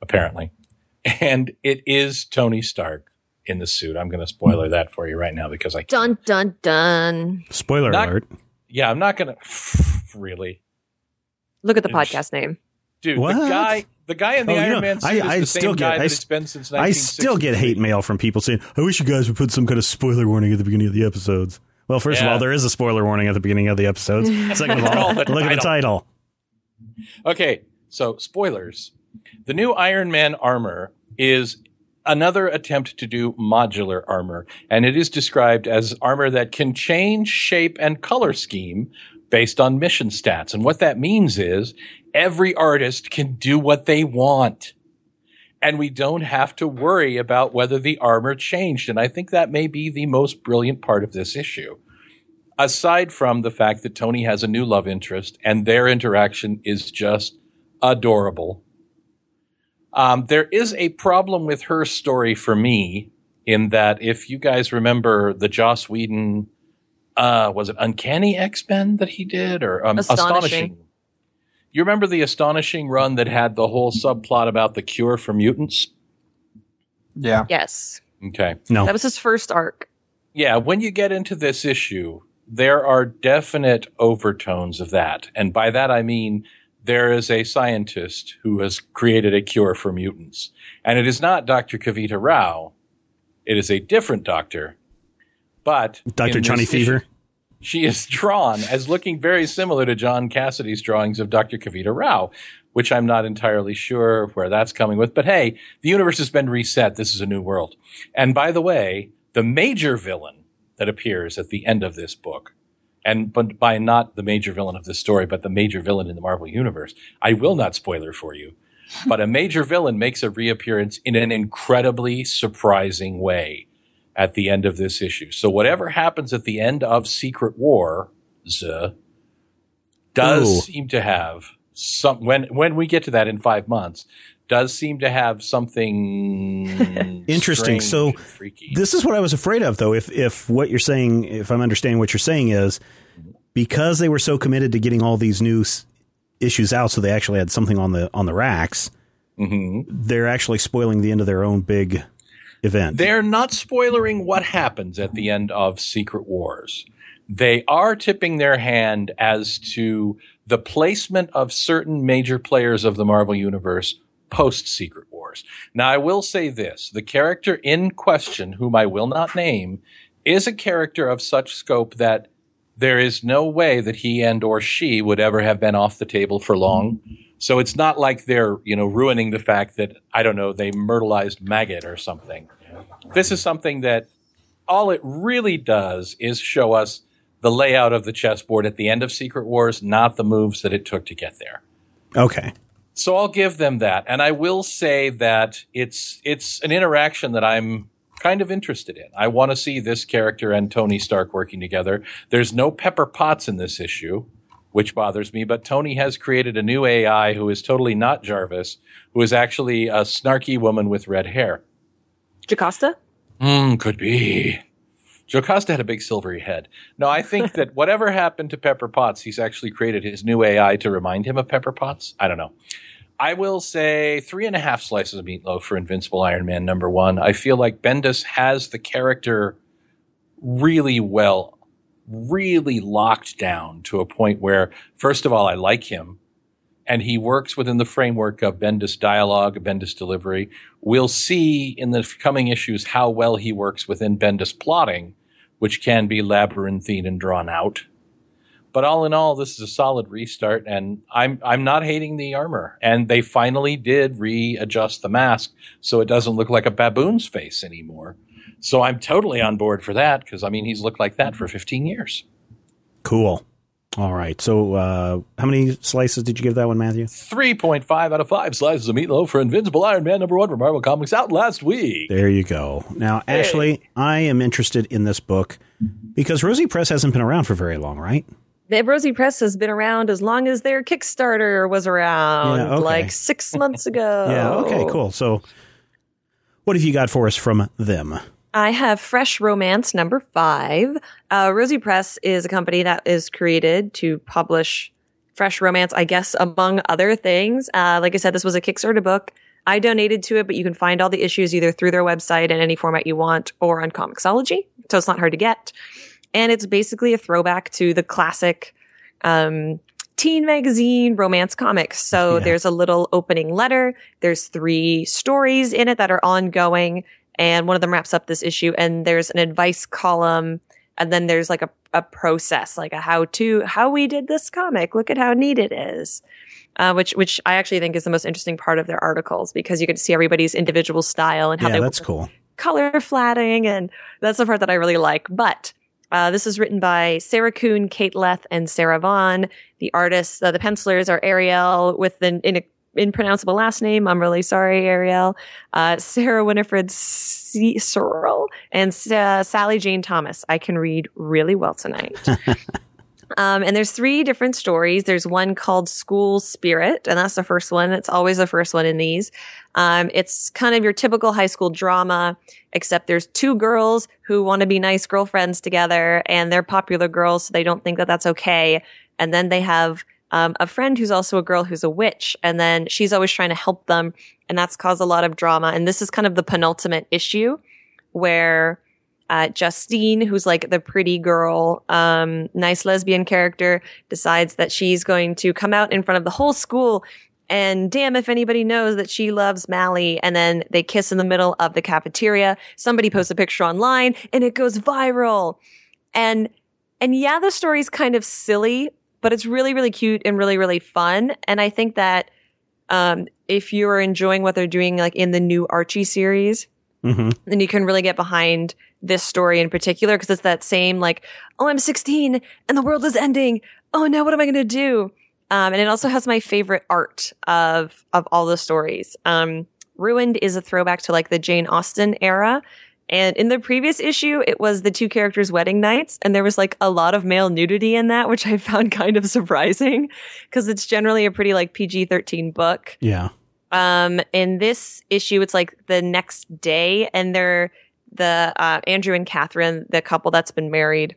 apparently. And it is Tony Stark in the suit. I'm going to spoiler that for you right now because I Dun dun dun. Spoiler Not- alert. yeah, I'm not going to really. Look at the podcast name. Dude, What? the guy, the guy in the Oh, Iron know, Man suit I- is I the still same get- guy that s- it's been since I still get hate mail from people saying, I wish you guys would put some kind of spoiler warning at the beginning of the episodes. Well, first of all, there is a spoiler warning at the beginning of the episodes. Second of all, look at the title. Okay, so spoilers. The new Iron Man armor is another attempt to do modular armor, and it is described as armor that can change shape and color scheme based on mission stats. And what that means is every artist can do what they want. And we don't have to worry about whether the armor changed. And I think that may be the most brilliant part of this issue. Aside from the fact that Tony has a new love interest and their interaction is just adorable. Um, there is a problem with her story for me in that if you guys remember the Joss Whedon, uh, was it Uncanny X Men that he did or um, Astonishing. You remember the astonishing run that had the whole subplot about the cure for mutants? Yeah. Yes. Okay. No. That was his first arc. Yeah, when you get into this issue, there are definite overtones of that. And by that I mean there is a scientist who has created a cure for mutants. And it is not Dr. Kavita Rao. It is a different doctor. But Dr. in Johnny this issue, Fever. She is drawn as looking very similar to John Cassaday's drawings of Dr. Kavita Rao, which I'm not entirely sure where that's coming with. But hey, the universe has been reset. This is a new world. And by the way, the major villain that appears at the end of this book, and but by not the major villain of this story, but the major villain in the Marvel universe, I will not spoiler for you. But a major villain makes a reappearance in an incredibly surprising way at the end of this issue. So whatever happens at the end of Secret War, Z, does Ooh. seem to have some when when we get to that in five months, does seem to have something Interesting. So. This is what I was afraid of, though. If if what you're saying, if I'm understanding what you're saying, is because they were so committed to getting all these new s- issues out, so they actually had something on the on the racks. Mhm. They're actually spoiling the end of their own big event. They're not spoiling what happens at the end of Secret Wars. They are tipping their hand as to the placement of certain major players of the Marvel Universe post Secret Wars. Now, I will say this the character in question, whom I will not name, is a character of such scope that there is no way that he and or she would ever have been off the table for long. So it's not like they're, you know, ruining the fact that, I don't know, they myrtleized Maggot or something. This is something that all it really does is show us the layout of the chessboard at the end of Secret Wars, not the moves that it took to get there. okay. So I'll give them that. And I will say that it's it's an interaction that I'm kind of interested in. I want to see this character and Tony Stark working together. There's no Pepper Potts in this issue, which bothers me, but Tony has created a new AI who is totally not Jarvis, who is actually a snarky woman with red hair. Jocasta? Hmm, could be. Jocasta had a big silvery head. No, I think that whatever happened to Pepper Potts, he's actually created his new AI to remind him of Pepper Potts. I don't know. I will say three and a half slices of meatloaf for Invincible Iron Man number one. I feel like Bendis has the character really well, really locked down to a point where, first of all, I like him. and he works within the framework of Bendis dialogue, Bendis delivery. We'll see in the coming issues how well he works within Bendis plotting, which can be labyrinthine and drawn out. But all in all, this is a solid restart, and I'm I'm not hating the armor. And they finally did readjust the mask so it doesn't look like a baboon's face anymore. So I'm totally on board for that because I mean he's looked like that for 15 years. Cool. All right. So, uh, how many slices did you give that one, Matthew? 3.5 out of 5 slices of meatloaf for Invincible Iron Man number one from Marvel Comics out last week. There you go. Now, Ashley, I am interested in this book because Rosy Press hasn't been around for very long, right? The Rosy Press has been around as long as their Kickstarter was around, Yeah, okay. like six months ago. Yeah. Okay. Cool. So, what have you got for us from them? I have Fresh Romance number five. Uh, Rosy Press is a company that is created to publish fresh romance, I guess, among other things. Uh, like I said, this was a Kickstarter book. I donated to it, but you can find all the issues either through their website in any format you want or on Comixology. So it's not hard to get. And it's basically a throwback to the classic, um, teen magazine romance comics. So Yeah. there's a little opening letter. There's three stories in it that are ongoing and one of them wraps up this issue and there's an advice column and then there's like a, a process like a how to how we did this comic look at how neat it is uh, which which i actually think is the most interesting part of their articles because you get to see everybody's individual style and how Yeah, they that's cool. color flatting and that's the part that i really like but uh, this is written by Sarah Kuhn, Kate Leth, and Sarah Vaughn. The artists, uh, the pencilers are Ariel with an in- impronounceable last name. I'm really sorry, Ariel. Uh, Sarah Winifred C- Searle and uh, Sally Jane Thomas. I can read really well tonight. Um, and there's three different stories. There's one called School Spirit, and that's the first one. It's always the first one in these. Um, it's kind of your typical high school drama, except there's two girls who want to be nice girlfriends together, and they're popular girls, so they don't think that that's okay. And then they have um, a friend who's also a girl who's a witch, and then she's always trying to help them, and that's caused a lot of drama. And this is kind of the penultimate issue where uh, Justine, who's like the pretty girl, um, nice lesbian character, decides that she's going to come out in front of the whole school and damn if anybody knows that she loves Mally. And then they kiss in the middle of the cafeteria. Somebody posts a picture online and it goes viral. And, and yeah, the story's kind of silly, but it's really, really cute and really, really fun. And I think that, um, if you're enjoying what they're doing, like in the new Archie series, hmm then you can really get behind this story in particular because it's that same like, oh, I'm 16 and the world is ending. Oh, now what am I going to do? Um, and it also has my favorite art of of all the stories. Um, Ruined is a throwback to like the Jane Austen era. And in the previous issue, it was the two characters' wedding nights, and there was like a lot of male nudity in that, which I found kind of surprising because it's generally a pretty like PG 13 book. Yeah. Um, in this issue, it's like the next day, and they're the uh, Andrew and Catherine, the couple that's been married,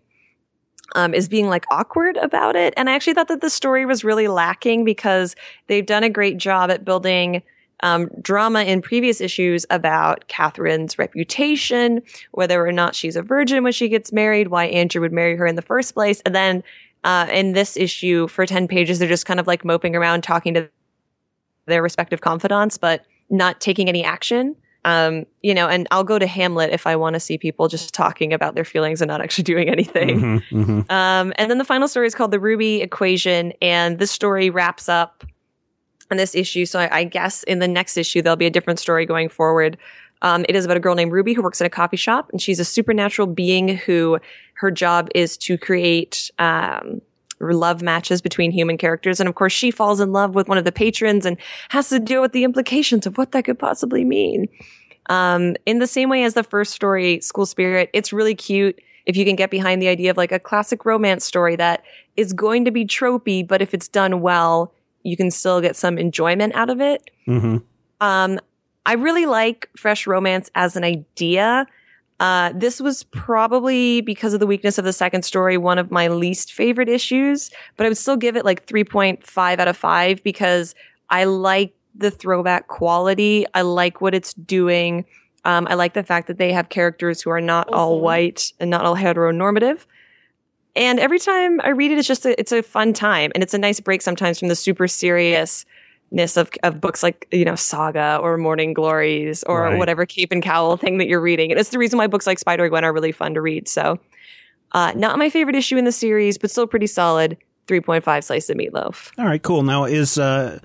um, is being like awkward about it. And I actually thought that the story was really lacking because they've done a great job at building um, drama in previous issues about Catherine's reputation, whether or not she's a virgin when she gets married, why Andrew would marry her in the first place, and then. Uh, in this issue, for 10 pages, they're just kind of like moping around talking to their respective confidants, but not taking any action. Um, you know, and I'll go to Hamlet if I want to see people just talking about their feelings and not actually doing anything. hmm hmm Um, and then the final story is called the Ruby Equation, and this story wraps up in this issue. So I, I guess in the next issue there'll be a different story going forward. Um, it is about a girl named Ruby who works at a coffee shop, and she's a supernatural being who her job is to create um, love matches between human characters. And of course, she falls in love with one of the patrons and has to deal with the implications of what that could possibly mean. Um, in the same way as the first story, School Spirit, it's really cute if you can get behind the idea of like a classic romance story that is going to be tropey, but if it's done well, you can still get some enjoyment out of it. hmm Um, I really like fresh romance as an idea. Uh, this was probably because of the weakness of the second story, one of my least favorite issues, but I would still give it like 3.5 out of 5 because I like the throwback quality. I like what it's doing. Um, I like the fact that they have characters who are not all white and not all heteronormative. And every time I read it, it's just a, it's a fun time, and it's a nice break sometimes from the super seriousness of of books like you know Saga or Morning Glories or Right. whatever Cape and Cowl thing that you're reading. And it's the reason why books like Spider Gwen are really fun to read. So, uh, not my favorite issue in the series, but still pretty solid. Three point five slice of meatloaf. All right, cool. Now is uh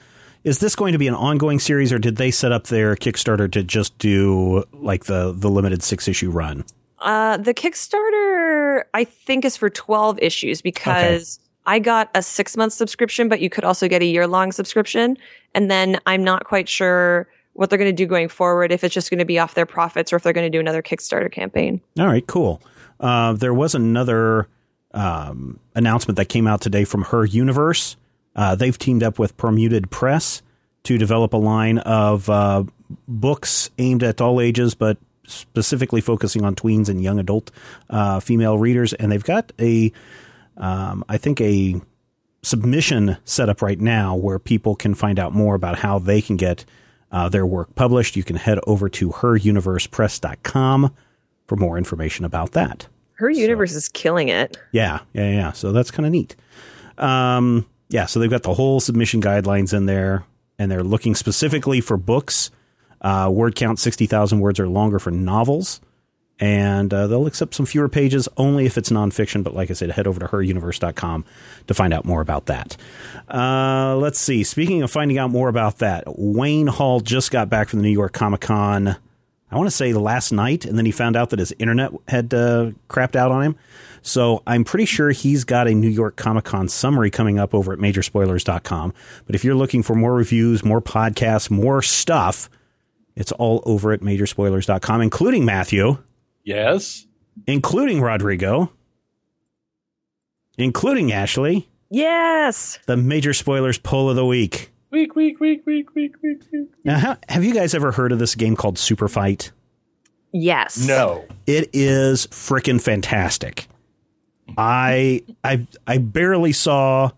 is this going to be an ongoing series or did they set up their Kickstarter to just do like the the limited 6 issue run? Uh, the Kickstarter, I think, is for 12 issues because I got a six month subscription, but you could also get a year long subscription. And then I'm not quite sure what they're going to do going forward, if it's just going to be off their profits or if they're going to do another Kickstarter campaign. All right, cool. Uh, there was another um, announcement that came out today from Her Universe. Uh, they've teamed up with Permuted Press to develop a line of uh, books aimed at all ages, but specifically focusing on tweens and young adult uh, female readers. And they've got a, um, I think, a submission set up right now where people can find out more about how they can get uh, their work published. You can head over to heruniversepress.com for more information about that. Her universe is killing it. Yeah, yeah, yeah. So that's kind of neat. Um, yeah, so they've got the whole submission guidelines in there, and they're looking specifically for books. Uh, word count 60,000 words or longer for novels. And uh, they'll accept some fewer pages only if it's nonfiction. But like I said, head over to heruniverse.com to find out more about that. Uh, let's see. Speaking of finding out more about that, Wayne Hall just got back from the New York Comic Con. I want to say last night, and then he found out that his internet had uh, crapped out on him. So I'm pretty sure he's got a New York Comic Con summary coming up over at majorspoilers.com. But if you're looking for more reviews, more podcasts, more stuff, it's all over at majorspoilers.com, including Matthew, Yes. including Rodrigo, including Ashley, Yes. the Major Spoilers poll of the week. Week, week, week, week, week, week, week. Now, ha- have you guys ever heard of this game called Super Fight? Yes. No. It is freaking fantastic. I I I barely saw,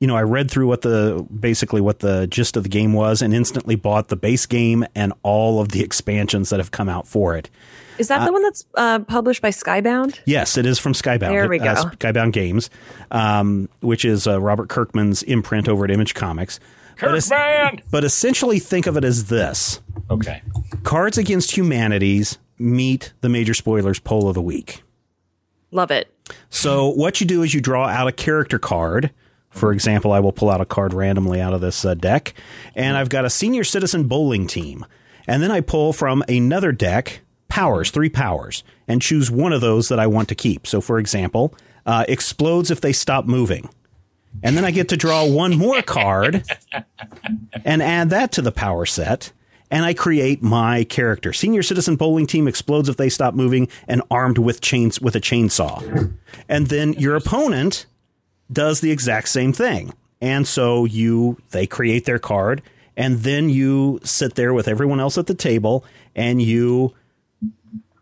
you know, I read through what the basically what the gist of the game was and instantly bought the base game and all of the expansions that have come out for it. Is that the one that's uh, published by Skybound? Yes, it is from Skybound. There we uh, go. Skybound Games, um, which is uh, Robert Kirkman's imprint over at Image Comics. But, es- Kirkman! but essentially, think of it as this: Okay. Cards Against Humanities meet the Major Spoilers poll of the week. Love it. So what you do is you draw out a character card. For example, I will pull out a card randomly out of this uh, deck, and I've got a senior citizen bowling team. And then I pull from another deck powers, three powers, and choose one of those that I want to keep. So, for example, uh, explodes if they stop moving. And then I get to draw one more card and add that to the power set. And I create my character. Senior citizen bowling team explodes if they stop moving and armed with chains with a chainsaw. And then your opponent does the exact same thing. And so you they create their card and then you sit there with everyone else at the table and you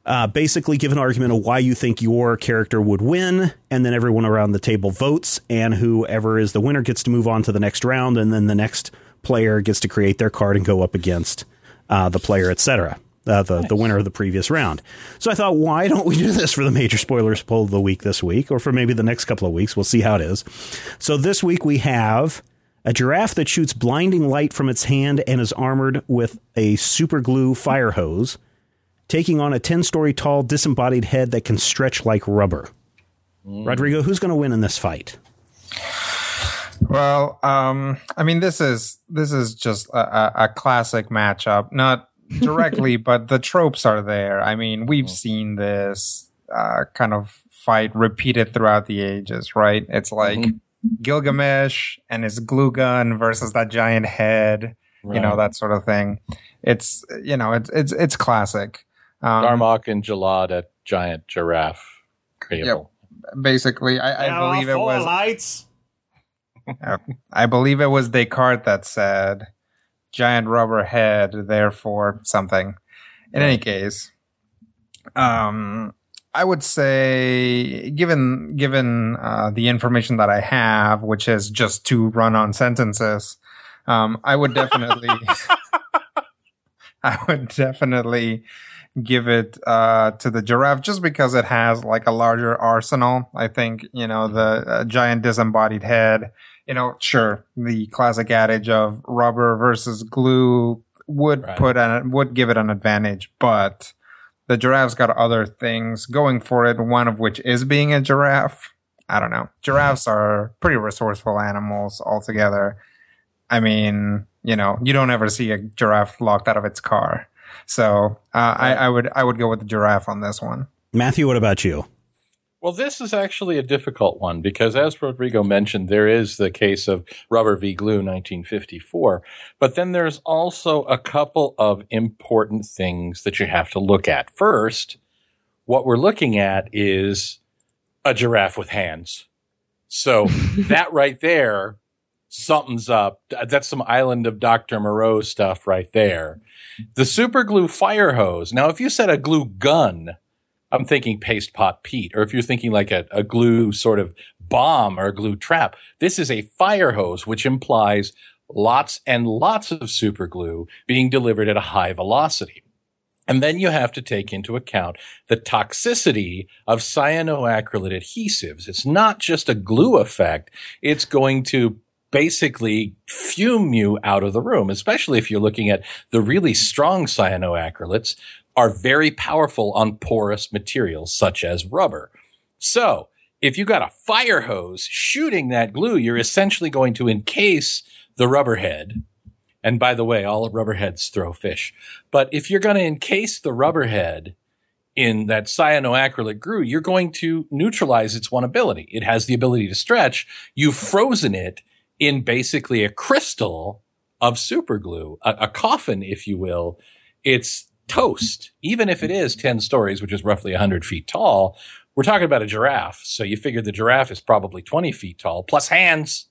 uh, basically give an argument of why you think your character would win, and then everyone around the table votes, and whoever is the winner gets to move on to the next round, and then the next player gets to create their card and go up against uh, the player, etc. Uh, the the winner of the previous round. So I thought, why don't we do this for the major spoilers poll of the week this week, or for maybe the next couple of weeks? We'll see how it is. So this week we have a giraffe that shoots blinding light from its hand and is armored with a super glue fire hose taking on a 10 story tall disembodied head that can stretch like rubber. Rodrigo, who's going to win in this fight? Well, um, I mean, this is this is just a, a, a classic matchup. Not directly, but the tropes are there. I mean, we've seen this uh, kind of fight repeated throughout the ages, right? It's like Gilgamesh and his glue gun versus that giant head. You know that sort of thing. It's you know it's it's it's classic. Um, Darmok and Jalad at giant giraffe cable. basically, I, I believe it was lights. I believe it was Descartes that said giant rubber head, therefore something. In any case, um, I would say, given given uh, the information that I have, which is just two run-on sentences, um, I would definitely, I would definitely give it uh, to the giraffe just because it has like a larger arsenal. I think you know the uh, giant disembodied head. You know, sure, the classic adage of rubber versus glue would Right. put an would give it an advantage, but the giraffe's got other things going for it. One of which is being a giraffe. I don't know. Giraffes are pretty resourceful animals altogether. I mean, you know, you don't ever see a giraffe locked out of its car. So uh, I, I would I would go with the giraffe on this one. Matthew, what about you? Well, this is actually a difficult one because, as Rodrigo mentioned, there is the case of Rubber v. Glue 1954. But then there's also a couple of important things that you have to look at. First, what we're looking at is a giraffe with hands. So that right there, something's up. That's some Island of Dr. Moreau stuff right there. The super glue fire hose. Now, if you said a glue gun, I'm thinking paste pot Pete, or if you're thinking like a, a glue sort of bomb or a glue trap, this is a fire hose, which implies lots and lots of super glue being delivered at a high velocity. And then you have to take into account the toxicity of cyanoacrylate adhesives. It's not just a glue effect. It's going to basically fume you out of the room, especially if you're looking at the really strong cyanoacrylates are very powerful on porous materials such as rubber. So if you got a fire hose shooting that glue, you're essentially going to encase the rubber head. And by the way, all rubber heads throw fish. But if you're going to encase the rubber head in that cyanoacrylate glue, you're going to neutralize its one ability. It has the ability to stretch. You've frozen it in basically a crystal of super glue, a, a coffin, if you will. It's toast, even if it is 10 stories, which is roughly 100 feet tall. We're talking about a giraffe. So you figure the giraffe is probably 20 feet tall, plus hands.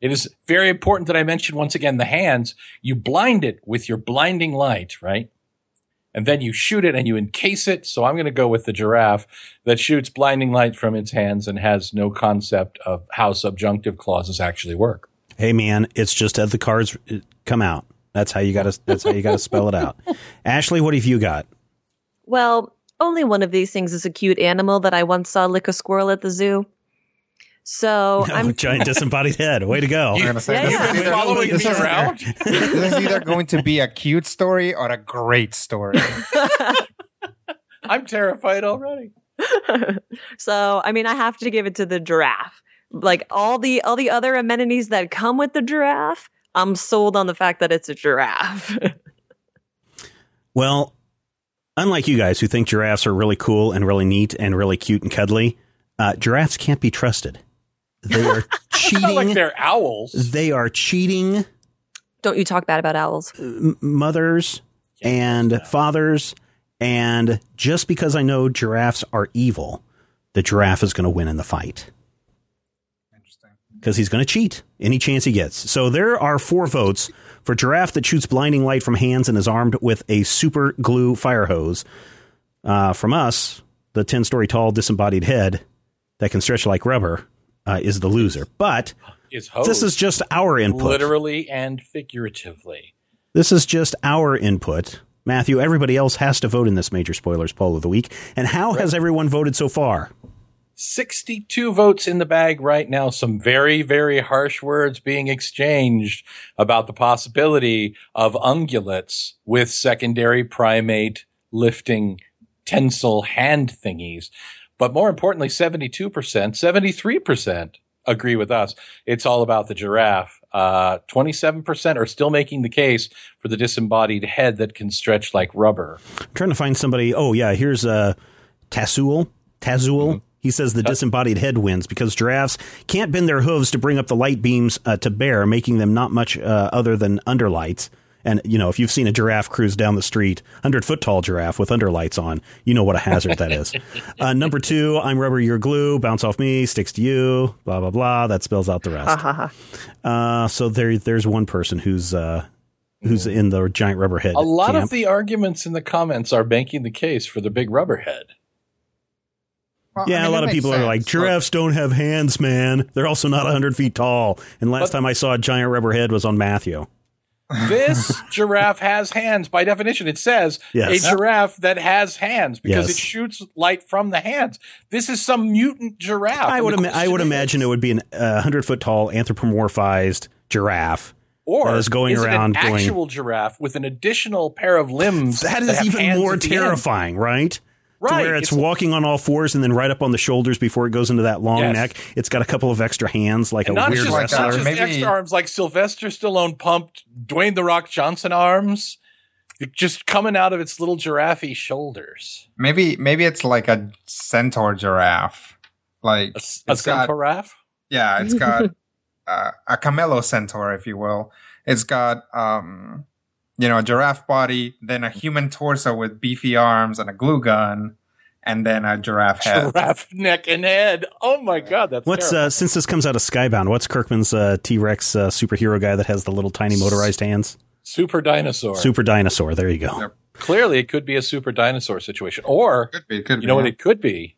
It is very important that I mention once again the hands. You blind it with your blinding light, right? And then you shoot it and you encase it. So I'm going to go with the giraffe that shoots blinding light from its hands and has no concept of how subjunctive clauses actually work. Hey man, it's just as the cards come out. That's how you got to. That's how you got to spell it out. Ashley, what have you got? Well, only one of these things is a cute animal that I once saw lick a squirrel at the zoo. So Oh, I'm giant disembodied head. Way to go! I'm gonna say Yeah, this yeah. is either- Following me around? this is either going to be a cute story or a great story. I'm terrified already. so I mean I have to give it to the giraffe. Like all the all the other amenities that come with the giraffe, I'm sold on the fact that it's a giraffe. Well, unlike you guys who think giraffes are really cool and really neat and really cute and cuddly, uh, giraffes can't be trusted. They are It's not like cheating. they're owls. they are cheating Don't you talk bad about owls. m- mothers and fathers. And just because I know giraffes are evil, the giraffe is going to win in the fight. Because he's going to cheat any chance he gets. So there are four votes for giraffe that shoots blinding light from hands and is armed with a super glue fire hose. Uh, from us, the 10 story tall disembodied head that can stretch like rubber uh, is the loser. But Is this is just our input. literally and figuratively. This is just our input. Matthew, everybody else has to vote in this major spoilers poll of the week. And how has everyone voted so far? 62 votes in the bag right now. Some very, very harsh words being exchanged about the possibility of ungulates with secondary primate lifting tensile hand thingies. But more importantly, 72%, 73% agree with us. It's all about the giraffe. Uh, 27% are still making the case for the disembodied head that can stretch like rubber. I'm trying to find somebody. Oh, yeah, here's uh, Tazul. Tazul. He says the disembodied head wins because giraffes can't bend their hooves to bring up the light beams uh, to bear, making them not much uh, other than underlights. And, you know, if you've seen a giraffe cruise down the street, 100 foot tall giraffe with underlights on, you know what a hazard that is. Uh, number two, I'm rubber, you're glue, bounce off me, sticks to you, blah, blah, blah. That spells out the rest. Uh, so there, there's one person who's, uh, who's in the giant rubber head. A lot camp. of the arguments in the comments are banking the case for the big rubber head. Well, Yeah, I mean, a lot of makes people are like, giraffes don't have hands, man. They're also not 100 feet tall. And last But- time I saw a giant rubber head was on Matthew. This giraffe has hands by definition. It says Yes. a giraffe that has hands because Yes. it shoots light from the hands. This is some mutant giraffe. I would ima- I would question imagine it would be an uh, hundred foot tall anthropomorphized giraffe. or is going it around an going- actual giraffe with an additional pair of limbs. That is have even more at the end. terrifying, right? Right. To where it's, It's- walking on all fours and then right up on the shoulders before it goes into that long Yes. neck. It's got a couple of extra hands, like And a not weird just, like wrestler. not just maybe- extra arms like Sylvester Stallone pumped Dwayne the Rock Johnson arms, just coming out of its little giraffe shoulders. Maybe maybe it's like a centaur giraffe. Like A, s- a it's got- centauraph? Yeah, it's got uh, a camelo centaur, if you will. It's got um, you know, a giraffe body, then a human torso with beefy arms and a glue gun, and then a giraffe head. Giraffe neck and head. Oh my god, that's What's uh, since this comes out of Skybound? What's Kirkman's uh, T Rex uh, superhero guy that has the little tiny motorized hands? super dinosaur? Super dinosaur. There you go. Yep. Clearly, it could be a super dinosaur situation, or Could be, could you know be. what it could be?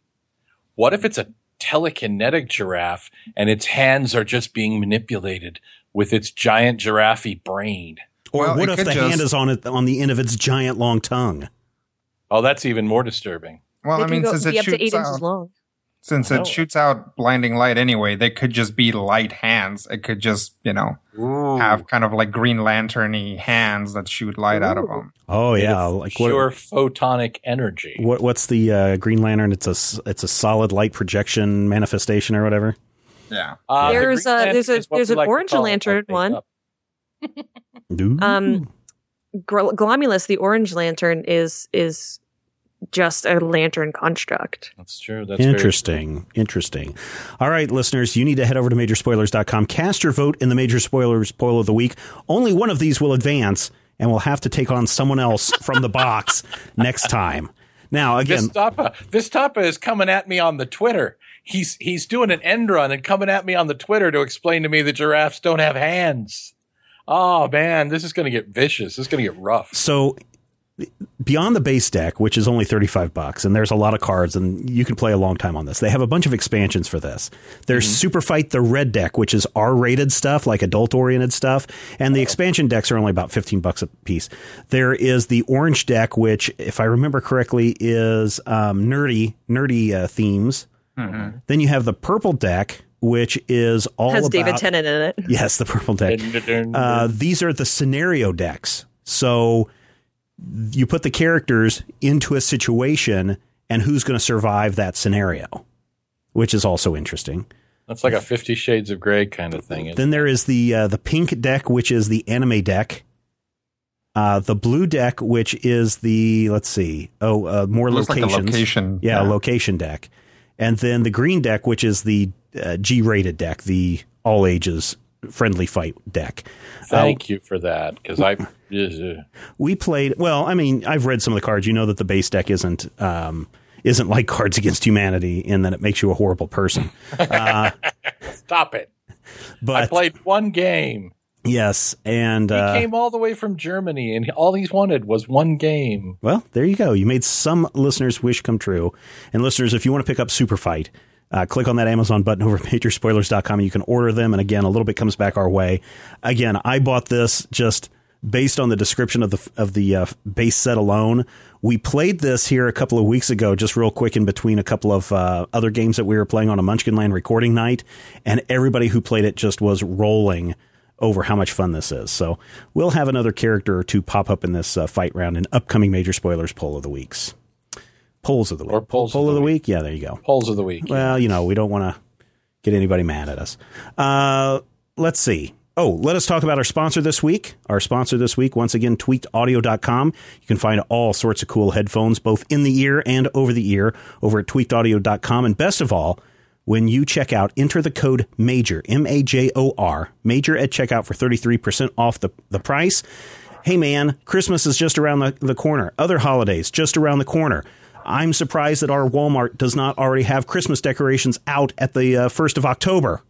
What if it's a telekinetic giraffe and its hands are just being manipulated with its giant giraffe brain? Or Well, what if the just- hand is on it on the end of its giant long tongue? Oh, that's even more disturbing. Well, They I mean, go, since it up to eight shoots out, since Oh. it shoots out blinding light anyway, they could just be light hands. It could just, you know, have kind of like Green Lantern-y hands that shoot light out of them. Oh yeah, of like pure what, photonic energy. what? What's the uh, Green Lantern? It's a s- it's a solid light projection manifestation or whatever. Yeah. Uh, There's Green a- there's a- is what there's an like orange lantern one. makeup. Ooh. Um, Gr- Glomulus, the orange lantern, is is just a lantern construct. That's true. That's very Interesting. Interesting. All right, listeners, you need to head over to majorspoilers.com. Cast your vote in the Major Spoilers Poll of the Week. Only one of these will advance, and we'll have to take on someone else from the box next time. Now, again, Vistapa. Vistapa is coming at me on the Twitter. He's he's doing an end run and coming at me on the Twitter to explain to me that giraffes don't have hands. Oh man, this is going to get vicious. This is going to get rough. so beyond the base deck, which is only 35 bucks, and there's a lot of cards, and you can play a long time on this. They have a bunch of expansions for this. There's Super Fight the Red deck, which is R rated stuff, like adult oriented stuff, and the expansion decks are only about 15 bucks a piece. There is the Orange deck, which, if I remember correctly, is um, nerdy, nerdy uh, themes. Then you have the Purple deck, which is all Has about David Tennant in it. Yes, the purple deck. Uh, these are the scenario decks. So you put the characters into a situation and who's going to survive that scenario, which is also interesting. That's like a Fifty Shades of Grey kind of thing. Then there is the uh, the pink deck, which is the anime deck. Uh, the blue deck, which is the let's see, oh, uh, more Looks like a locations. location. yeah, Yeah. location deck, and then the green deck, which is the uh, G-rated deck, the all ages friendly fight deck. Thank you for that because I. uh, we played well i mean i've read some of the cards you know that the base deck isn't um isn't like cards against humanity in that it makes you a horrible person Stop it! But I played one game. yes and He uh, came all the way from Germany, and all he's wanted was one game. well there you go you made some listeners wish come true and listeners if you want to pick up super fight uh, click on that Amazon button over at majorspoilers.com and you can order them. And again, a little bit comes back our way. Again, I bought this just based on the description of the of the uh, base set alone. We played this here a couple of weeks ago, just real quick in between a couple of uh, other games that we were playing on a Munchkinland recording night, and everybody who played it just was rolling over how much fun this is. So we'll have another character or two pop up in this uh, fight round in upcoming major spoilers poll of the weeks. Polls of the week. Or polls poll of of the the week. Yeah, there you go. Polls of the week. Well, you know, we don't want to get anybody mad at us. Uh, let's see. Oh, let us talk about our sponsor this week. Our sponsor this week, once again, tweakedaudio.com. You can find all sorts of cool headphones, both in the ear and over the ear, over at tweakedaudio.com. And best of all, when you check out, enter the code MAJOR, M A J O R, MAJOR at checkout for 33% off the, the price. Hey man, Christmas is just around the, the corner. Other holidays just around the corner. I'm surprised that our Walmart does not already have Christmas decorations out at the uh, 1st of October.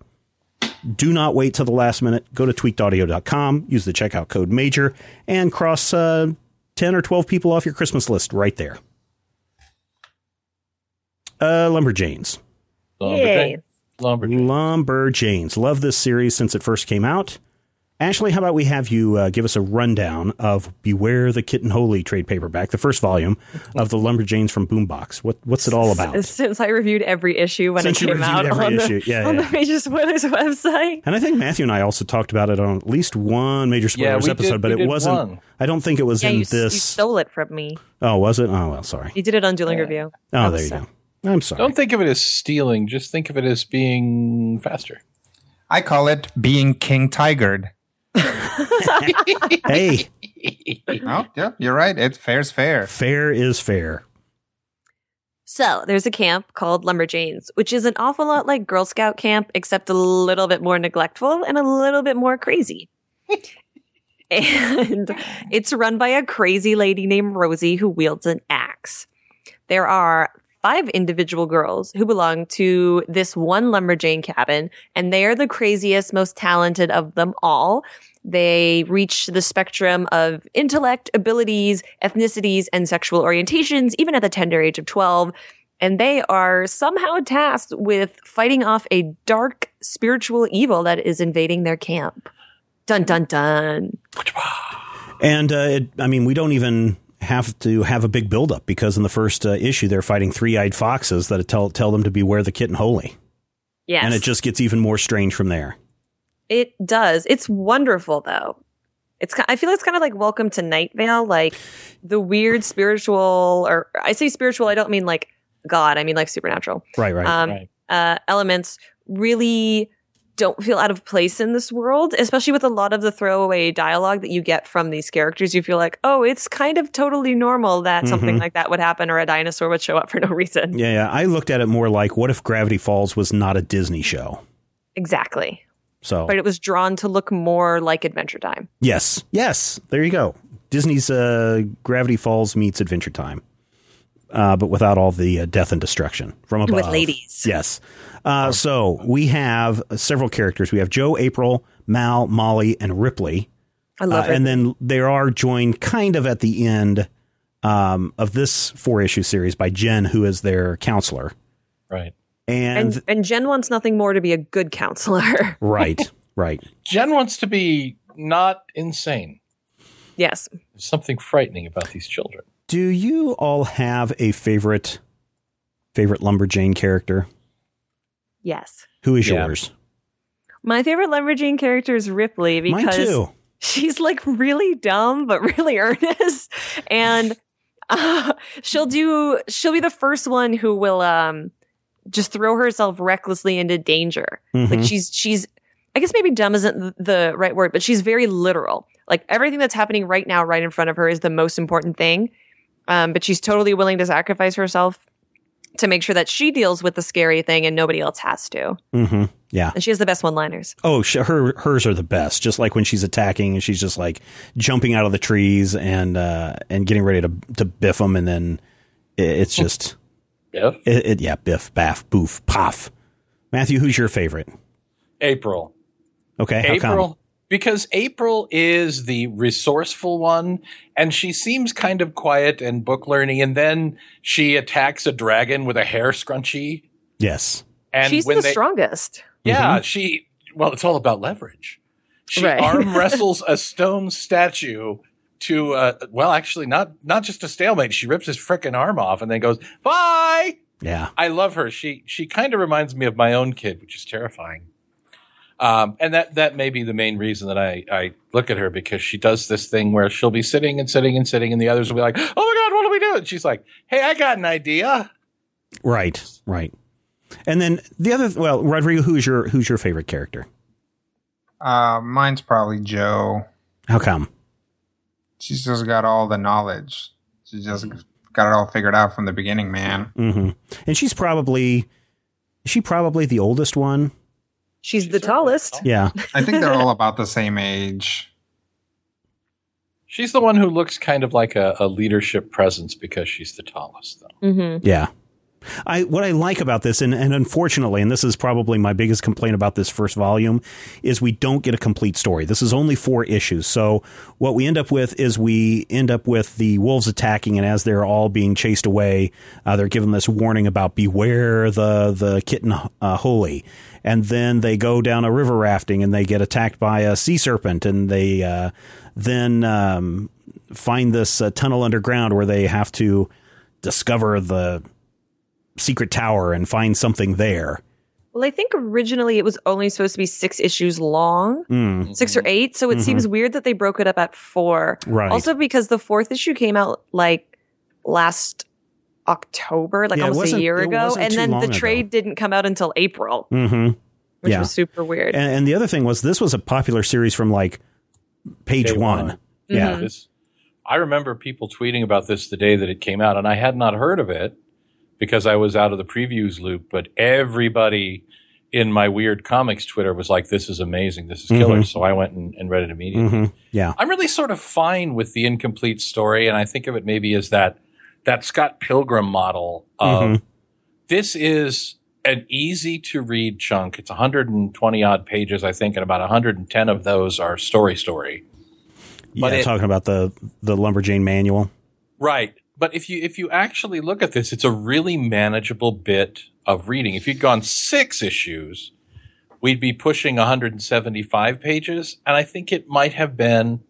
Do not wait till the last minute. Go to tweakedaudio.com, use the checkout code MAJOR, and cross uh, 10 or 12 people off your Christmas list right there. Uh, Lumberjanes. Yay. Lumberjane. Lumberjanes. Love this series since it first came out. Ashley, how about we have you uh, give us a rundown of Beware the Kitten Holy trade paperback, the first volume of the Lumberjanes from Boombox. What what's it all about? Since I reviewed every issue when Since it came out every on, issue. The, Yeah, on yeah. the Major Spoilers website. And I think Matthew and I also talked about it on at least one major Yeah, spoilers we episode, did- but it wasn't. one. I don't think it was Yeah, in you, s- you stole it from me. oh, was it? Oh well, sorry. You did it on Dueling Review. Oh, there you go. I'm sorry. Don't think of it as stealing. Just think of it as being faster. I call it being King Tigered. Hey, Oh, yeah, you're right. It's fair's fair. fair is fair. So there's a camp called Lumberjanes, which is an awful lot like Girl Scout camp, except a little bit more neglectful and a little bit more crazy. and it's run by a crazy lady named Rosie who wields an axe. There are five individual girls who belong to this one lumberjane cabin, and they are the craziest, most talented of them all. They reach the spectrum of intellect, abilities, ethnicities, and sexual orientations, even at the tender age of 12. And they are somehow tasked with fighting off a dark spiritual evil that is invading their camp. Dun dun dun. And uh, it, I mean, we don't even have to have a big buildup because in the first uh, issue they're fighting three-eyed foxes that tell tell them to beware the kitten holy, Yes. and it just gets even more strange from there. It does. It's wonderful though. It's I feel it's kind of like Welcome to Night Vale, like the weird spiritual, or I say spiritual, I don't mean like God, I mean like supernatural. Right, right. Um, Right. uh, elements really don't feel out of place in this world, especially with a lot of the throwaway dialogue that you get from these characters. You feel like, oh, it's kind of totally normal that something Mhm. like that would happen, or a dinosaur would show up for no reason. yeah, yeah. I looked at it more like, what if Gravity Falls was not a Disney show? Exactly. So But it was drawn to look more like Adventure Time. yes, yes. There you go. Disney's uh, Gravity Falls meets Adventure Time, uh, but without all the uh, death and destruction from above. With ladies. Yes. Uh, so we have several characters. We have Jo, April, Mal, Molly, and Ripley. I love Uh, it. and then they are joined kind of at the end um, of this four issue series by Jen, who is their counselor. Right. And, and, and Jen wants nothing more to be a good counselor. right, right. Jen wants to be not insane. yes. There's something frightening about these children. Do you all have a favorite favorite lumberjane character? Yes. Who is Yeah. yours? My favorite Lumberjane character is Ripley Mine because too. she's like really dumb but really earnest and uh, she'll do she'll be the first one who will um just throw herself recklessly into danger like Mhm. she's she's i guess maybe dumb isn't the right word but she's very literal like everything that's happening right now right in front of her is the most important thing um but she's totally willing to sacrifice herself to make sure that she deals with the scary thing and nobody else has to hmm Yeah. and she has the best one liners Oh, sh- her hers are the best. Just like when she's attacking and she's just like jumping out of the trees and uh, and getting ready to to biff them, and then it, it's just Biff? it, it, yeah, biff, baff, boof, poff. Matthew, who's your favorite? April. Okay, how come? April. Because April is the resourceful one, and she seems kind of quiet and book learning, and then she attacks a dragon with a hair scrunchie. Yes. And she's when the they, strongest yeah, she well, it's all about leverage. She Right. arm wrestles a stone statue to uh, well, actually, not not just a stalemate. She rips his frickin' arm off and then goes bye. Yeah. I love her. She she kind of reminds me of my own kid, which is terrifying. Um, and that that may be the main reason that I I look at her because she does this thing where she'll be sitting and sitting and sitting, and the others will be like, "Oh my god, what do we do?" And she's like, "Hey, I got an idea." Right. Right. And then the other, well, Rodrigo, who's your who's your favorite character? Uh, mine's probably Jo. How come? She's just got all the knowledge. She just got it all figured out from the beginning, man. hmm And she's probably, is she probably the oldest one. She's the tallest Yeah. I think they're all about the same age. She's the one who looks kind of like a, a leadership presence because she's the tallest, though. mm-hmm. Yeah. I what I like about this, and, and unfortunately, and this is probably my biggest complaint about this first volume, is we don't get a complete story. This is only four issues, so what we end up with is we end up with the wolves attacking, and as they're all being chased away, uh, they're given this warning about beware the the kitten uh, holy, and then they go down a river rafting and they get attacked by a sea serpent, and they uh, then um, find this uh, tunnel underground where they have to discover the secret tower and find something there. Well, I think originally it was only supposed to be six issues long, Mm. six or eight. So it Mhm. seems weird that they broke it up at four. Right. Also, because the fourth issue came out like last October, like Yeah, almost a year ago, and then long the ago. trade didn't come out until April, hmm which Yeah. was super weird. And, and the other thing was this was a popular series from like page Day one. one. Yeah. This, I remember people tweeting about this the day that it came out, and I had not heard of it because I was out of the previews loop. But everybody in my weird comics Twitter was like, "This is amazing. This is killer." Mhm. So I went and, and read it immediately. hmm Yeah. I'm really sort of fine with the incomplete story, and I think of it maybe as that that Scott Pilgrim model of Mhm. this is an easy to read chunk. It's 120 odd pages, I think, and about 110 of those are story story. Yeah. But it- talking about the the lumberjane manual. Right. But if you if you actually look at this, it's a really manageable bit of reading. If you'd gone six issues, we'd be pushing 175 pages, and I think it might have been.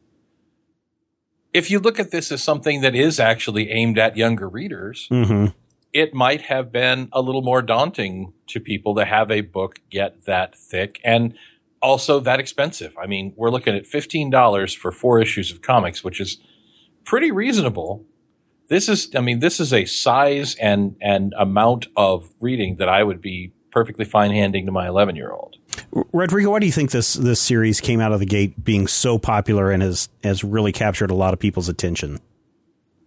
If you look at this as something that is actually aimed at younger readers, hmm it might have been a little more daunting to people to have a book get that thick and also that expensive. I mean, we're looking at $15 for four issues of comics, which is pretty reasonable. This is, I mean, this is a size and, and amount of reading that I would be perfectly fine handing to my 11 year old. Rodrigo, why do you think this this series came out of the gate being so popular and has has really captured a lot of people's attention?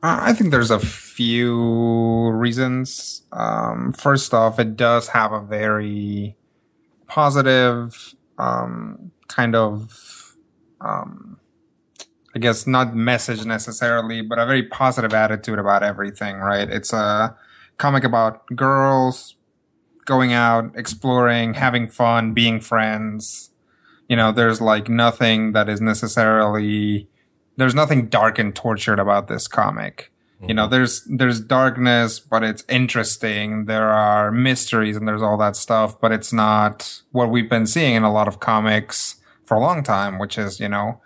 Uh, I think there's a few reasons. Um, first off, it does have a very positive um, kind of, um, I guess, not message necessarily, but a very positive attitude about everything, right? It's a comic about girls going out, exploring, having fun, being friends. You know, there's like nothing that is necessarily there's nothing dark and tortured about this comic. You know, mm-hmm. there's there's darkness, but it's interesting. There are mysteries and there's all that stuff, but it's not what we've been seeing in a lot of comics for a long time, which is, you know,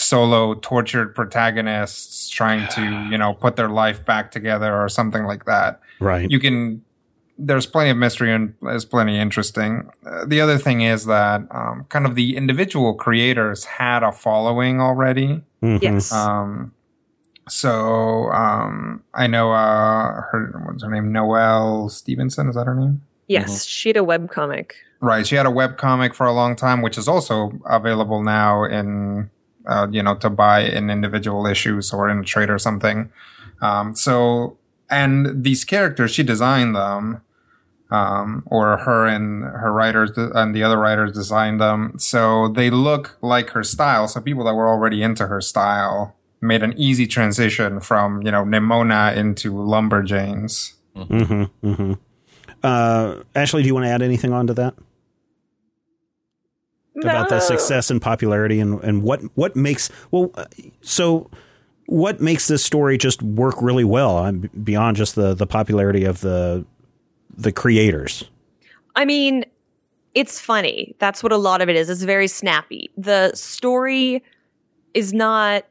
solo tortured protagonists trying to, you know, put their life back together or something like that Right. you can there's plenty of mystery and there's plenty interesting uh, the other thing is that um, kind of the individual creators had a following already Mhm. yes. um, so um, i know uh, her what's her name noelle stevenson is that her name yes. She had a webcomic. Right. She had a web comic for a long time, which is also available now in, uh, you know, to buy in individual issues or in a trade or something. Um, so, and these characters, she designed them, um, or her and her writers and the other writers designed them. So they look like her style. So people that were already into her style made an easy transition from, you know, Nimona into Lumberjanes. hmm hmm Uh, Ashley, do you want to add anything on to that about the success and popularity and, and what what makes well? uh, So what makes this story just work really well uh, beyond just the the popularity of the the creators? I mean, it's funny. That's what a lot of it is. It's very snappy. The story is not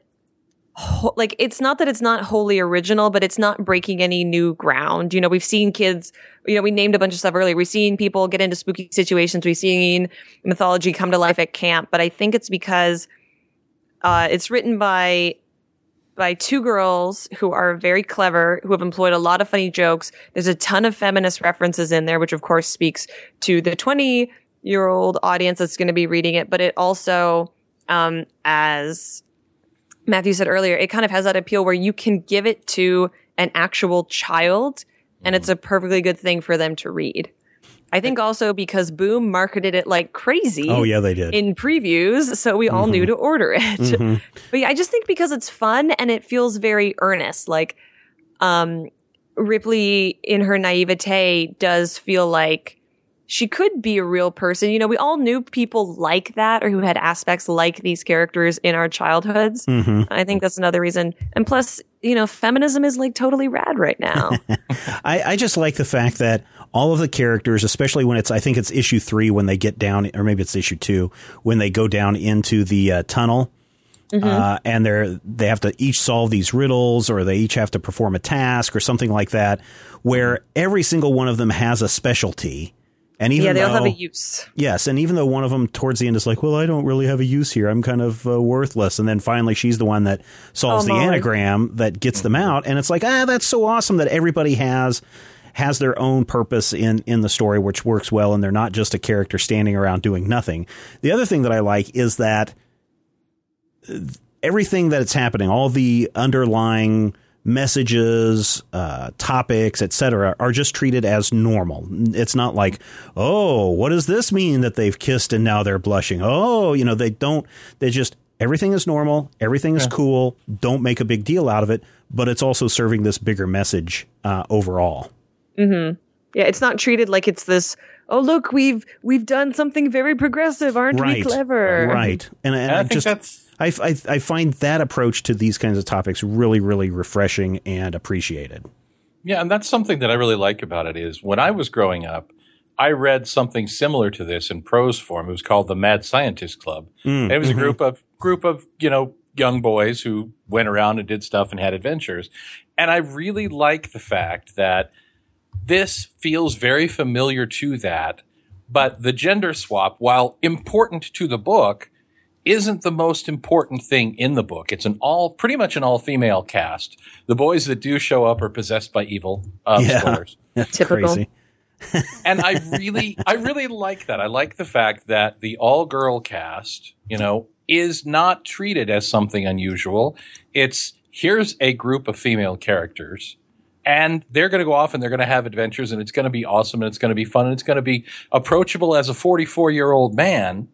ho- like it's not that it's not wholly original, but it's not breaking any new ground. You know, we've seen kids, you know, we named a bunch of stuff earlier. We've seen people get into spooky situations. We've seen mythology come to life at camp, but I think it's because uh, it's written by by two girls who are very clever, who have employed a lot of funny jokes. There's a ton of feminist references in there, which of course speaks to the 20 year old audience that's going to be reading it, but it also, um, as Matthew said earlier, it kind of has that appeal where you can give it to an actual child and it's a perfectly good thing for them to read. I think also because Boom marketed it like crazy Oh yeah, they did. in previews, so we all knew to order it. Mhm. But yeah, I just think because it's fun and it feels very earnest. Like, um, Ripley, in her naivete, does feel like she could be a real person. You know, we all knew people like that or who had aspects like these characters in our childhoods. Mm-hmm. I think that's another reason. And plus, you know, feminism is like totally rad right now. I, I just like the fact that all of the characters, especially when it's, I think it's issue three when they get down, or maybe it's issue two, when they go down into the uh, tunnel. Uh, and they're they have to each solve these riddles, or they each have to perform a task, or something like that, where every single one of them has a specialty, and even yeah, they all have though- a use. Yes, and even though one of them towards the end is like, "Well, I don't really have a use here. I'm kind of uh, worthless," and then finally she's the one that solves Oh, the anagram that gets them out, and it's like, ah, that's so awesome that everybody has has their own purpose in in the story, which works well, and they're not just a character standing around doing nothing. The other thing that I like is that uh, everything that's happening, all the underlying messages, uh, topics, etc., are just treated as normal. It's not like, oh, what does this mean that they've kissed and now they're blushing? Oh, you know, they don't. They just everything is normal, everything is cool. Don't make a big deal out of it, but it's also serving this bigger message uh, overall. Yeah, it's not treated like it's this. Oh, look, we've we've done something very progressive, aren't right, we clever? right? And, and And I I think just. that's I, I, I find that approach to these kinds of topics really, really refreshing and appreciated. Yeah, and that's something that I really like about it is when I was growing up, I read something similar to this in prose form. It was called the Mad Scientist Club. Mm, it was mhm. a group of group of, you know, young boys who went around and did stuff and had adventures. And I really like the fact that this feels very familiar to that, but the gender swap, while important to the book, isn't the most important thing in the book. It's an all, pretty much an all female cast. The boys that do show up are possessed by evil. Uh, Yeah. spoilers. That's Typical. crazy. And I really, I really like that. I like the fact that the all girl cast, you know, is not treated as something unusual. It's here's a group of female characters and they're going to go off and they're going to have adventures and it's going to be awesome and it's going to be fun and it's going to be approachable as a 44 year old man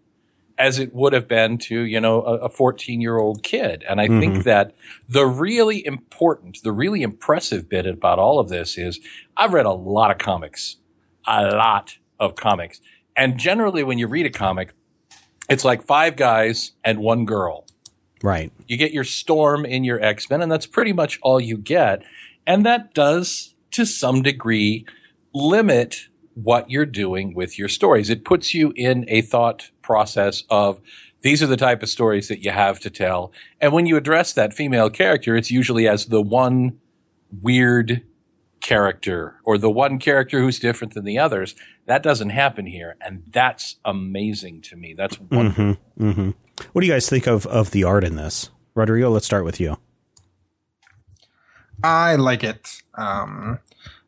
as it would have been to, you know, a 14 year old kid. And I think mm-hmm. that the really important, the really impressive bit about all of this is I've read a lot of comics, a lot of comics. And generally when you read a comic, it's like five guys and one girl. Right. You get your Storm in your X Men, and that's pretty much all you get. And that does, to some degree, limit what you're doing with your stories. It puts you in a thought process of these are the type of stories that you have to tell. And when you address that female character, it's usually as the one weird character or the one character who's different than the others. That doesn't happen here. And that's amazing to me. That's wonderful. hmm hmm What do you guys think of of the art in this, Rodrigo? Let's start with you. I like it. Um,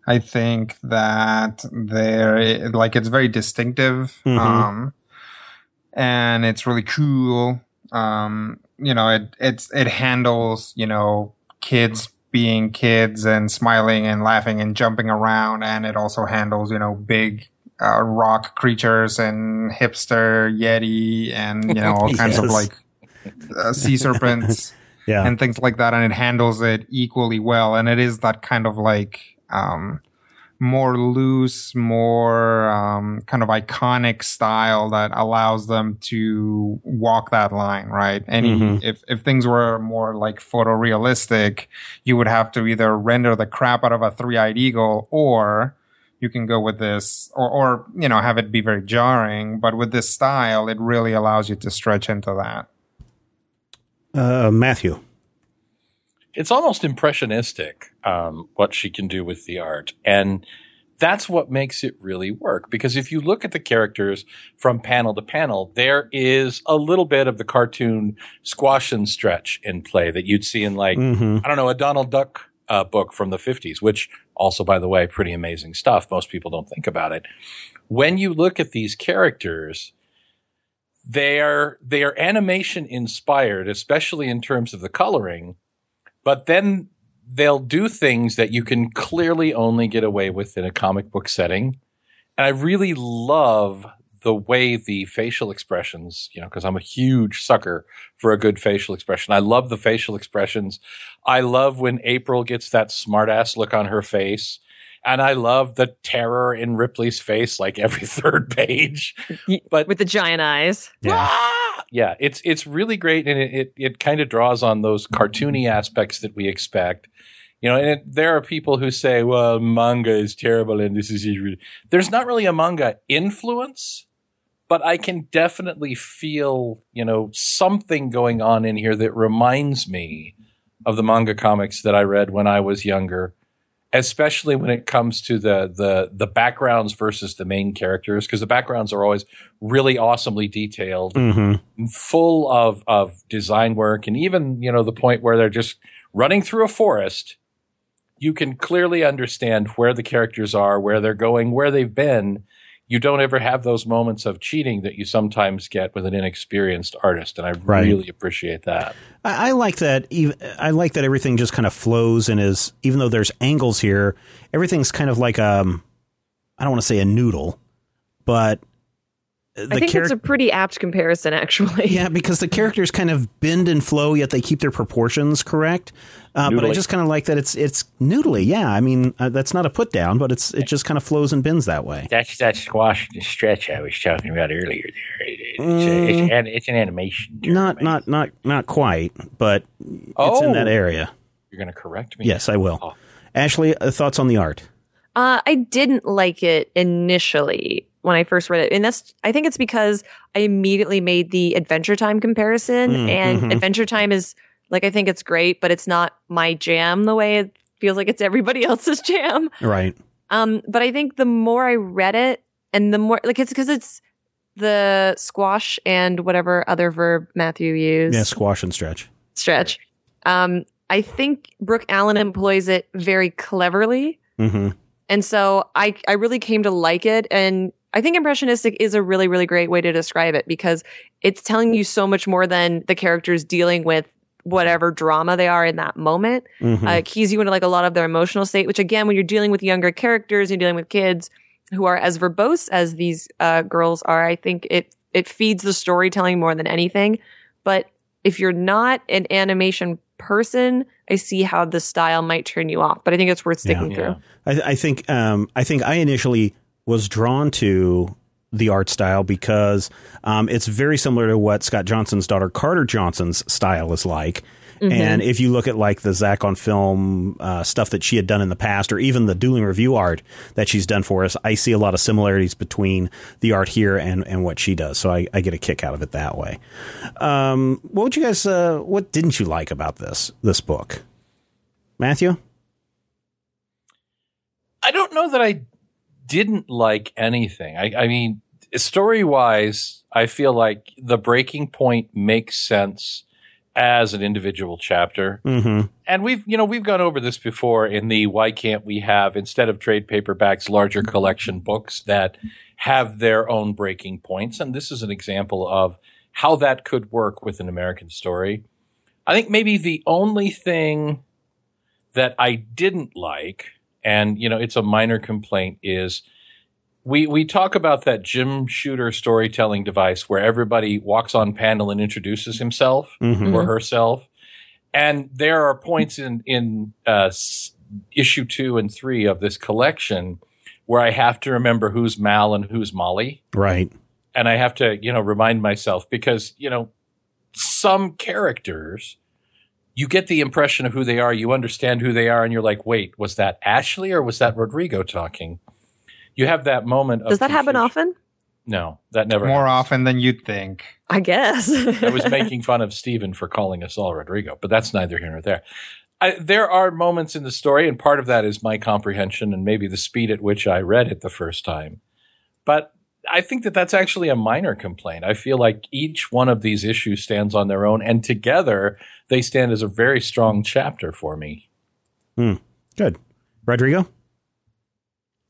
I think that there, like, it's very distinctive. Mhm. Um, and it's really cool. Um, you know, it, it's, it handles, you know, kids being kids and smiling and laughing and jumping around. And it also handles, you know, big, uh, rock creatures and hipster yeti and, you know, all kinds of like, uh, sea serpents Yeah. and things like that, and it handles it equally well. And it is that kind of like um, more loose, more um, kind of iconic style that allows them to walk that line, right? Any Mhm. if if things were more like photorealistic, you would have to either render the crap out of a three-eyed eagle or you can go with this or, or you know have it be very jarring but with this style it really allows you to stretch into that Uh, Matthew. It's almost impressionistic um, what she can do with the art. And that's what makes it really work because if you look at the characters from panel to panel there is a little bit of the cartoon squash and stretch in play that you'd see in like hmm i don't know a donald duck uh, book from the 50s which also by the way pretty amazing stuff. Most people don't think about it. When you look at these characters they are they are animation inspired especially in terms of the coloring but then they'll do things that you can clearly only get away with in a comic book setting. And I really love the way the facial expressions, you know, because I'm a huge sucker for a good facial expression. I love the facial expressions. I love when April gets that smartass look on her face. And I love the terror in Ripley's face, like every third page. But with the giant eyes. Yeah. Ah! Yeah, it's it's really great, and it it, it kind of draws on those cartoony aspects that we expect. You know, and it, there are people who say, "Well, manga is terrible, and this is really-" there's not really a manga influence, but I can definitely feel you know something going on in here that reminds me of the manga comics that I read when I was younger especially when it comes to the the the backgrounds versus the main characters because the backgrounds are always really awesomely detailed Mm-hmm. full of of design work and even you know the point where they're just running through a forest you can clearly understand where the characters are where they're going where they've been you don't ever have those moments of cheating that you sometimes get with an inexperienced artist and i Right. really appreciate that I, I like that. I like that everything just kind of flows and is. Even though there's angles here, everything's kind of like um, I don't want to say a noodle, but I think charac- it's a pretty apt comparison, actually. yeah, because the characters kind of bend and flow, yet they keep their proportions correct. Uh, but I just kind of like that it's it's noodly. Yeah, I mean uh, that's not a put down, but it's it just kind of flows and bends that way. That's that squash and stretch I was talking about earlier. There, It- it's, a, Mm. it's, an, it's an animation. term, Not not not not quite, but it's Oh. in that area. you're going to correct me Yes, I will. Oh. Ashley, uh, thoughts on the art? Uh, I didn't like it initially when I first read it. And that's, I think it's because I immediately made the Adventure Time comparison. Mm, and mhm. Adventure Time is, like, I think it's great, but it's not my jam the way it feels like it's everybody else's jam. Right. Um, but I think the more I read it and the more, like, it's because it's the squash and whatever other verb Matthew used Yeah, squash and stretch. stretch. Um, I think Brooke Allen employs it very cleverly. hmm And so I, I really came to like it. And I think impressionistic is a really, really great way to describe it because it's telling you so much more than the characters dealing with whatever drama they are in that moment. hmm Uh, it keys you into like a lot of their emotional state, which again, when you're dealing with younger characters, you're dealing with kids who are as verbose as these uh, girls are. I think it it feeds the storytelling more than anything. But if you're not an animation person, I see how the style might turn you off. But I think it's worth sticking Yeah. through. I, I think um, I think I initially was drawn to the art style because um, it's very similar to what Scott Johnson's daughter Carter Johnson's style is like. And if you look at like the Zach on film uh, stuff that she had done in the past, or even the dueling review art that she's done for us, I see a lot of similarities between the art here and, and what she does. So I, I get a kick out of it that way. Um, what would you guys? Uh, what didn't you like about this this book, Matthew? I don't know that I didn't like anything. I, I mean, story wise, I feel like the breaking point makes sense as an individual chapter. Mm-hmm. And we've, you know, we've gone over this before in the why can't we have, instead of trade paperbacks, larger collection books that have their own breaking points. And this is an example of how that could work with an American story. I think maybe the only thing that I didn't like, and you know, it's a minor complaint, is we we talk about that Jim Shooter storytelling device where everybody walks on panel and introduces himself Mhm. or herself, and there are points in in uh, issue two and three of this collection where I have to remember who's Mal and who's Molly Right. and I have to, you know, remind myself because, you know, some characters, you get the impression of who they are, you understand who they are, and you're like, wait, was that Ashley or was that Rodrigo talking? You have that moment of Does that happen often? No, that never More happens. often than you'd think. I guess. I was making fun of Stephen for calling us all Rodrigo, but that's neither here nor there. I, there are moments in the story, and part of that is my comprehension and maybe the speed at which I read it the first time. But I think that that's actually a minor complaint. I feel like each one of these issues stands on their own, and together they stand as a very strong chapter for me. Good. Rodrigo?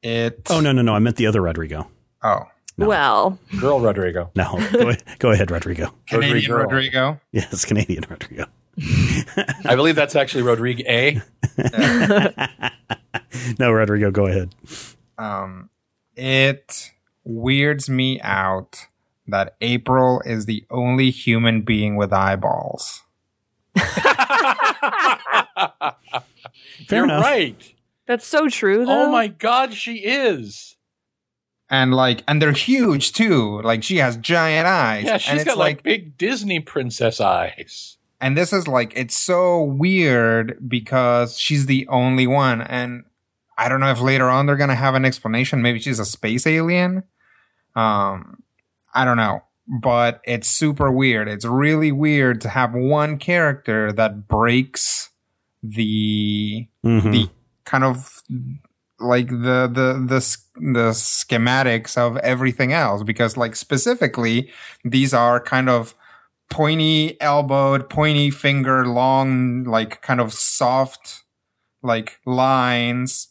It. Oh no, no, no. I meant the other Rodrigo. Oh, No. Well, Girl Rodrigo. No. Go, go ahead, Rodrigo. Canadian Rodrigo. Rodrigo. Yes, Canadian Rodrigo. I believe that's actually Rodrigo A. No, Rodrigo, go ahead. Um, it weirds me out that April is the only human being with eyeballs. Fair You're enough. right. That's so true, though. Oh my god, she is. And like, and they're huge too. Like she has giant eyes. Yeah, and she's it's got like, big Disney princess eyes. and this is like it's so weird because she's the only one and i don't know if later on they're gonna have an explanation maybe she's a space alien um i don't know but it's super weird it's really weird to have one character that breaks the Mhm. the kind of like the the the the schematics of everything else because like specifically these are kind of pointy elbowed pointy finger long like kind of soft like lines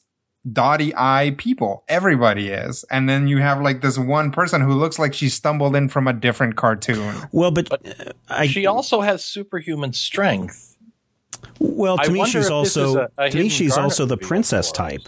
dotty eye people everybody is and then you have like this one person who looks like she stumbled in from a different cartoon Well, but, But uh, I, she also has superhuman strength. well, to I me, she's if this is also a- a to me she's also the princess for us. type.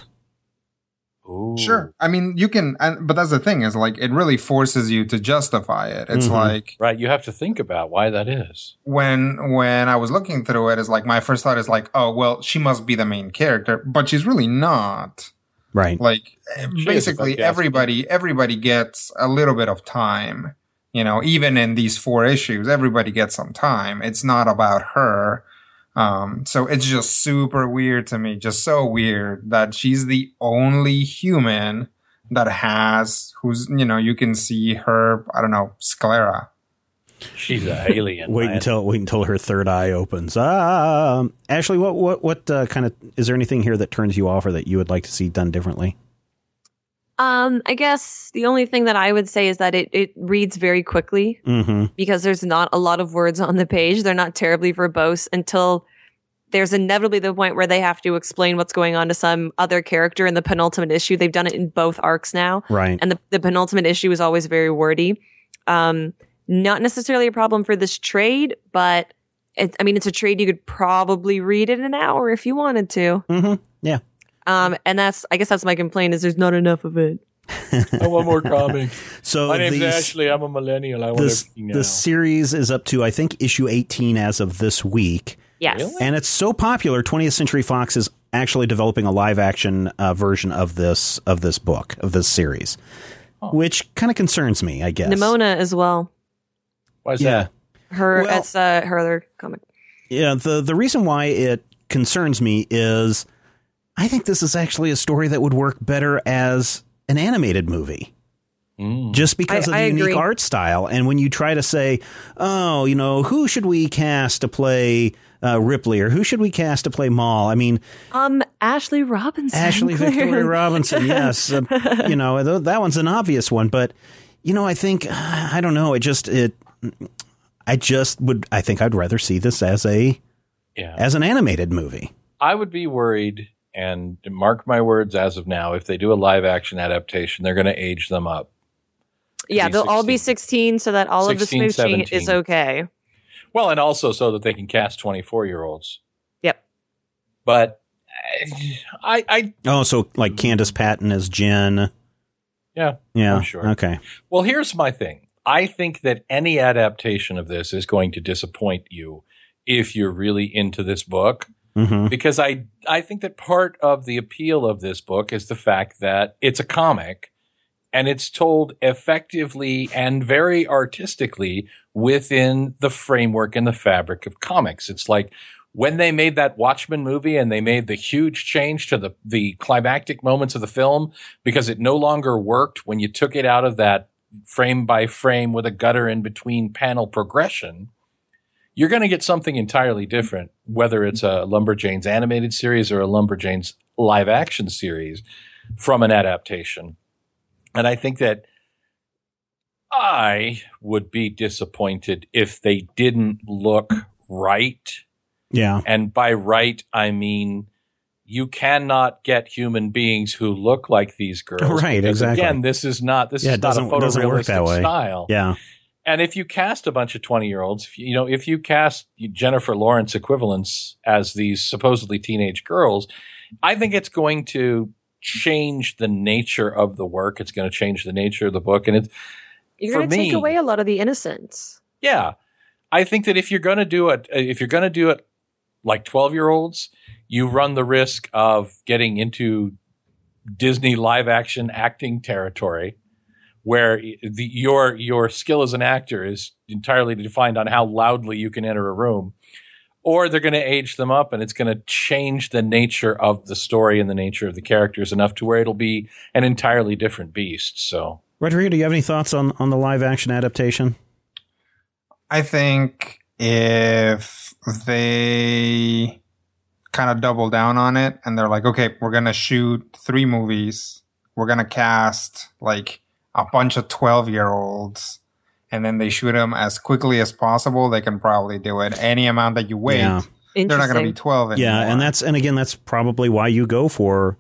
Ooh. sure i mean you can and, but that's the thing is like it really forces you to justify it it's Mhm. like Right, you have to think about why that is. when when I was looking through it, is like my first thought is like, oh well, she must be the main character, but she's really not. Right. Like She basically I guess. everybody everybody gets a little bit of time. You know, even in these four issues, everybody gets some time. It's not about her. Um, so it's just super weird to me, just so weird that she's the only human that has who's you know you can see her I don't know sclera. She's a alien. Wait man. until wait until her third eye opens. Um, Ashley, what what what uh, kind of is there anything here that turns you off or that you would like to see done differently? Um, I guess the only thing that I would say is that it, it reads very quickly Mm-hmm. because there's not a lot of words on the page. They're not terribly verbose until there's inevitably the point where they have to explain what's going on to some other character in the penultimate issue. They've done it in both arcs now. Right. And the, the penultimate issue is always very wordy. Um, not necessarily a problem for this trade, but it, I mean, it's a trade you could probably read in an hour if you wanted to. Mm-hmm. Yeah. Um, and that's, I guess that's my complaint is there's not enough of it. I want more comics. So My name's these- Ashley. I'm a millennial. I want This, everything now. the series is up to I think issue 18 as of this week. Yes. Really? And it's so popular, 20th Century Fox is actually developing a live action uh, version of this of this book of this series, which kind of concerns me. I guess. Nimona as well. Why is Yeah, that? Her, Well- it's uh, her other comic. yeah. The the reason why it concerns me is I think this is actually a story that would work better as an animated movie. Mm. just because I- of the I unique agree. art style. And when you try to say, oh, you know, who should we cast to play uh, Ripley or who should we cast to play Mal? I mean, Um, Ashley Robinson. Ashley Victoria Robinson, yes. Uh, you know, th- that one's an obvious one. But, you know, I think, I don't know, it just, it, I just would, I think I'd rather see this as a, Yeah. as an animated movie. I would be worried, and mark my words as of now, if they do a live action adaptation, they're going to age them up. Yeah, they'll all be 16. 16 so that all of the 16, smooching is okay. Well, and also so that they can cast 24 year olds. Yep. But I, I, Oh, so like Candice Patton as Jen. yeah. Yeah. I'm sure. Okay. Well, here's my thing. I think that any adaptation of this is going to disappoint you if you're really into this book. Hmm because I I think that part of the appeal of this book is the fact that it's a comic and it's told effectively and very artistically within the framework and the fabric of comics. It's like when they made that Watchmen movie and they made the huge change to the the climactic moments of the film because it no longer worked when you took it out of that frame by frame with a gutter in between panel progression you're going to get something entirely different, whether it's a Lumberjanes animated series or a Lumberjanes live action series from an adaptation. And I think that I would be disappointed if they didn't look right. Yeah. And by right, I mean you cannot get human beings who look like these girls. Right, because, exactly. Again, this is not this Yeah, is not a doesn't- doesn't work that photorealistic way. style. Yeah. And if you cast a bunch of 20 year olds, you know, if you cast Jennifer Lawrence equivalents as these supposedly teenage girls, I think it's going to change the nature of the work. It's going to change the nature of the book, and it's You're going to take away a lot of the innocence. yeah. I think that if you're going to do it, uh, if you're going to do it like 12 year olds, you run the risk of getting into Disney live action acting territory where the, your, your skill as an actor is entirely defined on how loudly you can enter a room. Or they're going to age them up and it's going to change the nature of the story and the nature of the characters enough to where it'll be an entirely different beast. So, Rodrigo, do you have any thoughts on, on the live action adaptation? I think if they kind of double down on it and they're like, okay, we're going to shoot three movies. We're going to cast like a bunch of 12 year olds and then they shoot them as quickly as possible. They can probably do it. Any amount that you wait, Yeah. they're not going to be 12 anymore. Yeah, and that's and again that's probably why you go for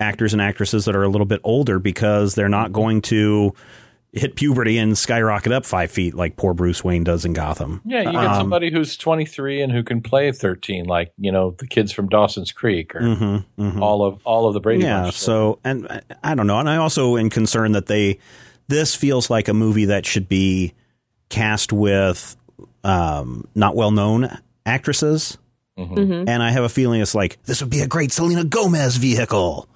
actors and actresses that are a little bit older because they're not going to hit puberty and skyrocket up five feet like poor Bruce Wayne does in Gotham. Yeah, you get Um, somebody who's 23 and who can play 13, like you know the kids from Dawson's Creek or mhm, mhm. all of all of the Brady yeah. Bunch. So and I- I don't know, and I also am concerned that they this feels like a movie that should be cast with um, not well known actresses. Mhm. and I have a feeling it's like this would be a great Selena Gomez vehicle.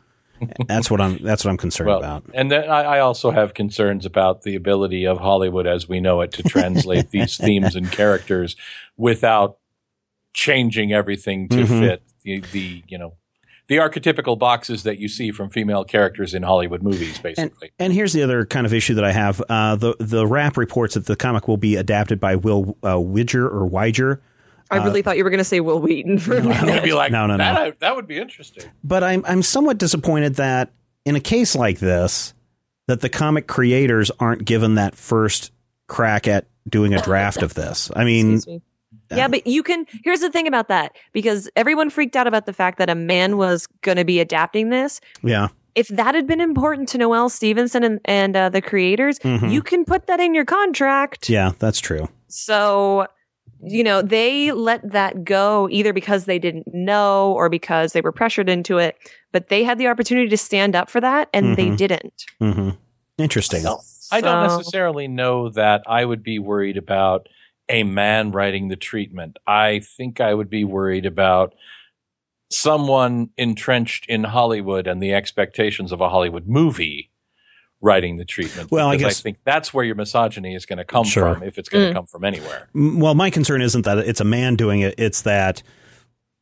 That's what I'm. That's what I'm concerned well, about. and then I, I also have concerns about the ability of Hollywood as we know it to translate these themes and characters without changing everything to Mhm. fit the, the you know the archetypical boxes that you see from female characters in Hollywood movies, basically. And here's the other kind of issue that I have. Uh, the the Wrap reports that the comic will be adapted by Will uh, Widger or Weiger, I really thought you were going to say Wil Wheaton for a I'm gonna minute. be like, No, no, no. that, I- that would be interesting. but I'm I'm somewhat disappointed that in a case like this, that the comic creators aren't given that first crack at doing a draft of this. I mean, Excuse me. Yeah, but you can. Here's the thing about that because everyone freaked out about the fact that a man was going to be adapting this. yeah, If that had been important to Noelle Stevenson and, and uh, the creators, Mhm. you can put that in your contract. yeah, that's true. So, you know, they let that go either because they didn't know or because they were pressured into it. But they had the opportunity to stand up for that and they Mhm. didn't. hmm Interesting. I don't necessarily know that I would be worried about a man writing the treatment. I think I would be worried about someone entrenched in Hollywood and the expectations of a Hollywood movie writing the treatment. Well, I guess- I think that's where your misogyny is going to come Sure. from if it's going to Mm. come from anywhere. Well, my concern isn't that it's a man doing it; it's that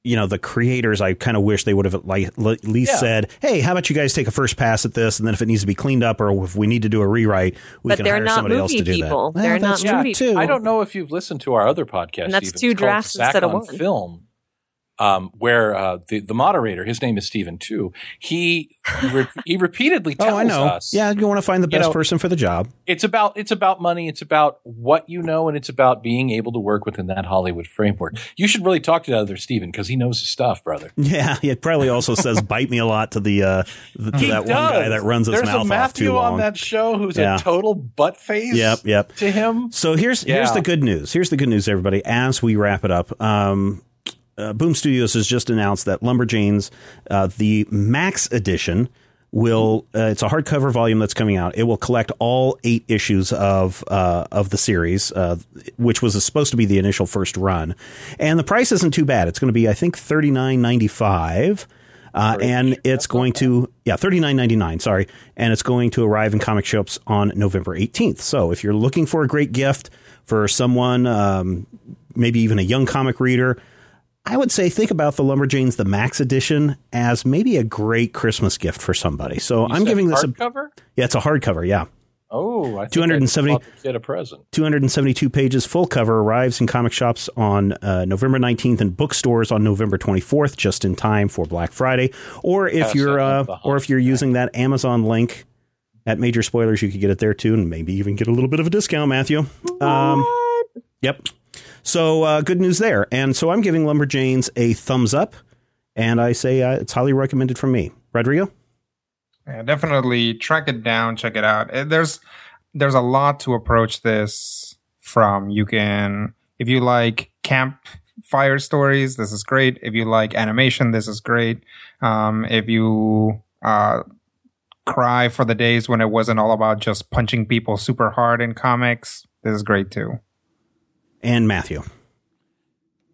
you know the creators. I kind of wish they would have like at least Yeah. said, "Hey, how about you guys take a first pass at this, and then if it needs to be cleaned up or if we need to do a rewrite, we But can they're hire not somebody else to do people. that." They're Well, that's not true movie too. I don't know if you've listened to our other podcast. And that's Stephen. two It's drafts instead of one. Film, um, where uh, the the moderator, his name is Stephen too. He re- he repeatedly tells Oh, I know. us, Yeah, you want to find the You best know- person for the job. it's about it's about money. It's about what you know, and it's about being able to work within that Hollywood framework. You should really talk to that other Stephen because he knows his stuff, brother. Yeah, it probably also says "bite me" a lot to the uh, the, to He that one guy that runs his There's mouth a off Matthew too long. on that show who's Yeah. a total butt face. Yep, yep. To him, So here's here's the good news. Here's the good news, everybody. As we wrap it up, um, uh, Boom Studios has just announced that Lumberjanes, uh, the Max Edition, will uh, it's a hardcover volume that's coming out. It will collect all eight issues of uh, of the series, uh, which was supposed to be the initial first run, and the price isn't too bad. It's going to be I think thirty nine ninety five. Uh, and it's going to yeah thirty nine ninety nine sorry, and it's going to arrive in comic shops on November eighteenth. So if you're looking for a great gift for someone, um, maybe even a young comic reader, I would say think about the Lumberjanes the Max Edition as maybe a great Christmas gift for somebody. So You I'm said giving this a hardcover. yeah it's a hardcover yeah Oh, I think 270 I bought the kid a present. 272 pages full cover arrives in comic shops on uh, November 19th and bookstores on November 24th just in time for Black Friday or if Pass you're uh, or if you're using that Amazon link at Major Spoilers you could get it there too and maybe even get a little bit of a discount Matthew. Um What? Yep. So uh, good news there. And so I'm giving Lumberjanes a thumbs up, and I say uh, it's highly recommended from me. Rodrigo. Yeah, definitely track it down, check it out. Uh, There's there's a lot to approach this from. You can if you like campfire stories, this is great. If you like animation, this is great. Um, if you uh, cry for the days when it wasn't all about just punching people super hard in comics. This is great too. And Matthew.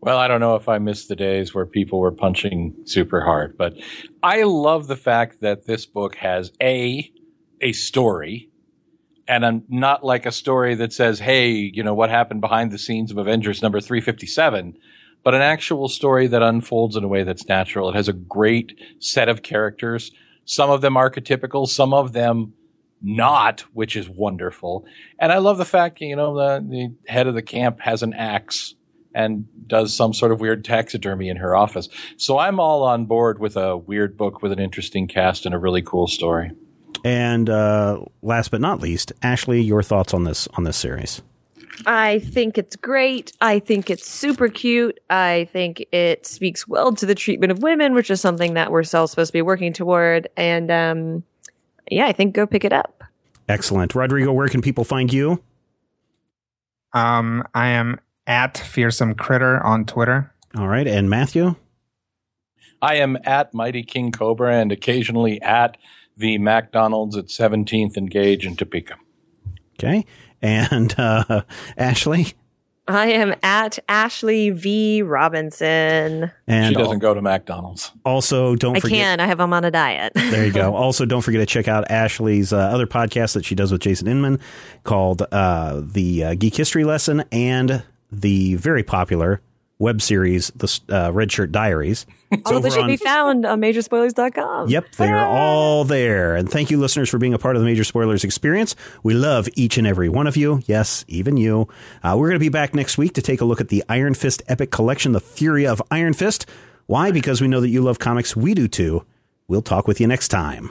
Well, I don't know if I missed the days where people were punching super hard, but I love the fact that this book has a a story and I'm not like a story that says, "Hey, you know what happened behind the scenes of Avengers number 357," but an actual story that unfolds in a way that's natural. It has a great set of characters, some of them archetypical, some of them not, which is wonderful. And I love the fact, you know, the, the head of the camp has an axe and does some sort of weird taxidermy in her office. So I'm all on board with a weird book with an interesting cast and a really cool story. And uh, last but not least, Ashley, your thoughts on this on this series? I think it's great. I think it's super cute. I think it speaks well to the treatment of women, which is something that we're all supposed to be working toward. And um, yeah, I think go pick it up. Excellent. Rodrigo, where can people find you? Um, I am at Fearsome Critter on Twitter. All right. And Matthew? I am at Mighty King Cobra and occasionally at the McDonald's at 17th and Gage in Topeka. Okay. And uh, Ashley? I am at Ashley V Robinson. And she doesn't go to McDonald's. Also, don't I forget. can. I have them on a diet. there you go. Also, don't forget to check out Ashley's uh, other podcast that she does with Jason Inman called uh, The uh, Geek History Lesson and the very popular web series, The uh, Red Shirt Diaries. All of which can be found on majorspoilers.com. Yep, they're all there. And thank you, listeners, for being a part of the Major Spoilers experience. We love each and every one of you. Yes, even you. Uh, we're going to be back next week to take a look at the Iron Fist Epic Collection, The Fury of Iron Fist. Why? Because we know that you love comics. We do too. We'll talk with you next time.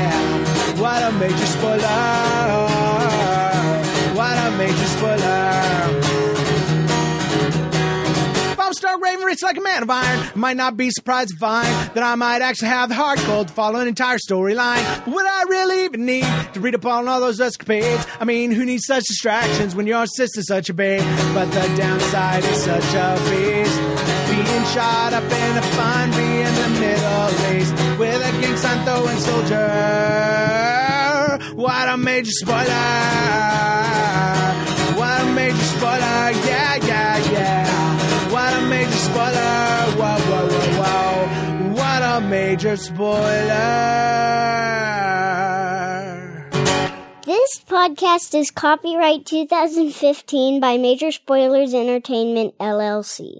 What a major spoiler! What a major spoiler! If I'm Stark Raven rich like a man of iron, I might not be surprised to find that I might actually have the heart cold to follow an entire storyline. Would I really even need to read up on all those escapades? I mean, who needs such distractions when your sister's such a babe? But the downside is such a beast. Being shot up in a fun be in the Middle East with a King Santo and soldier. What a major spoiler! What a major spoiler! Yeah, yeah, yeah! What a major spoiler! Whoa, whoa, whoa, whoa! What a major spoiler! This podcast is copyright 2015 by Major Spoilers Entertainment, LLC.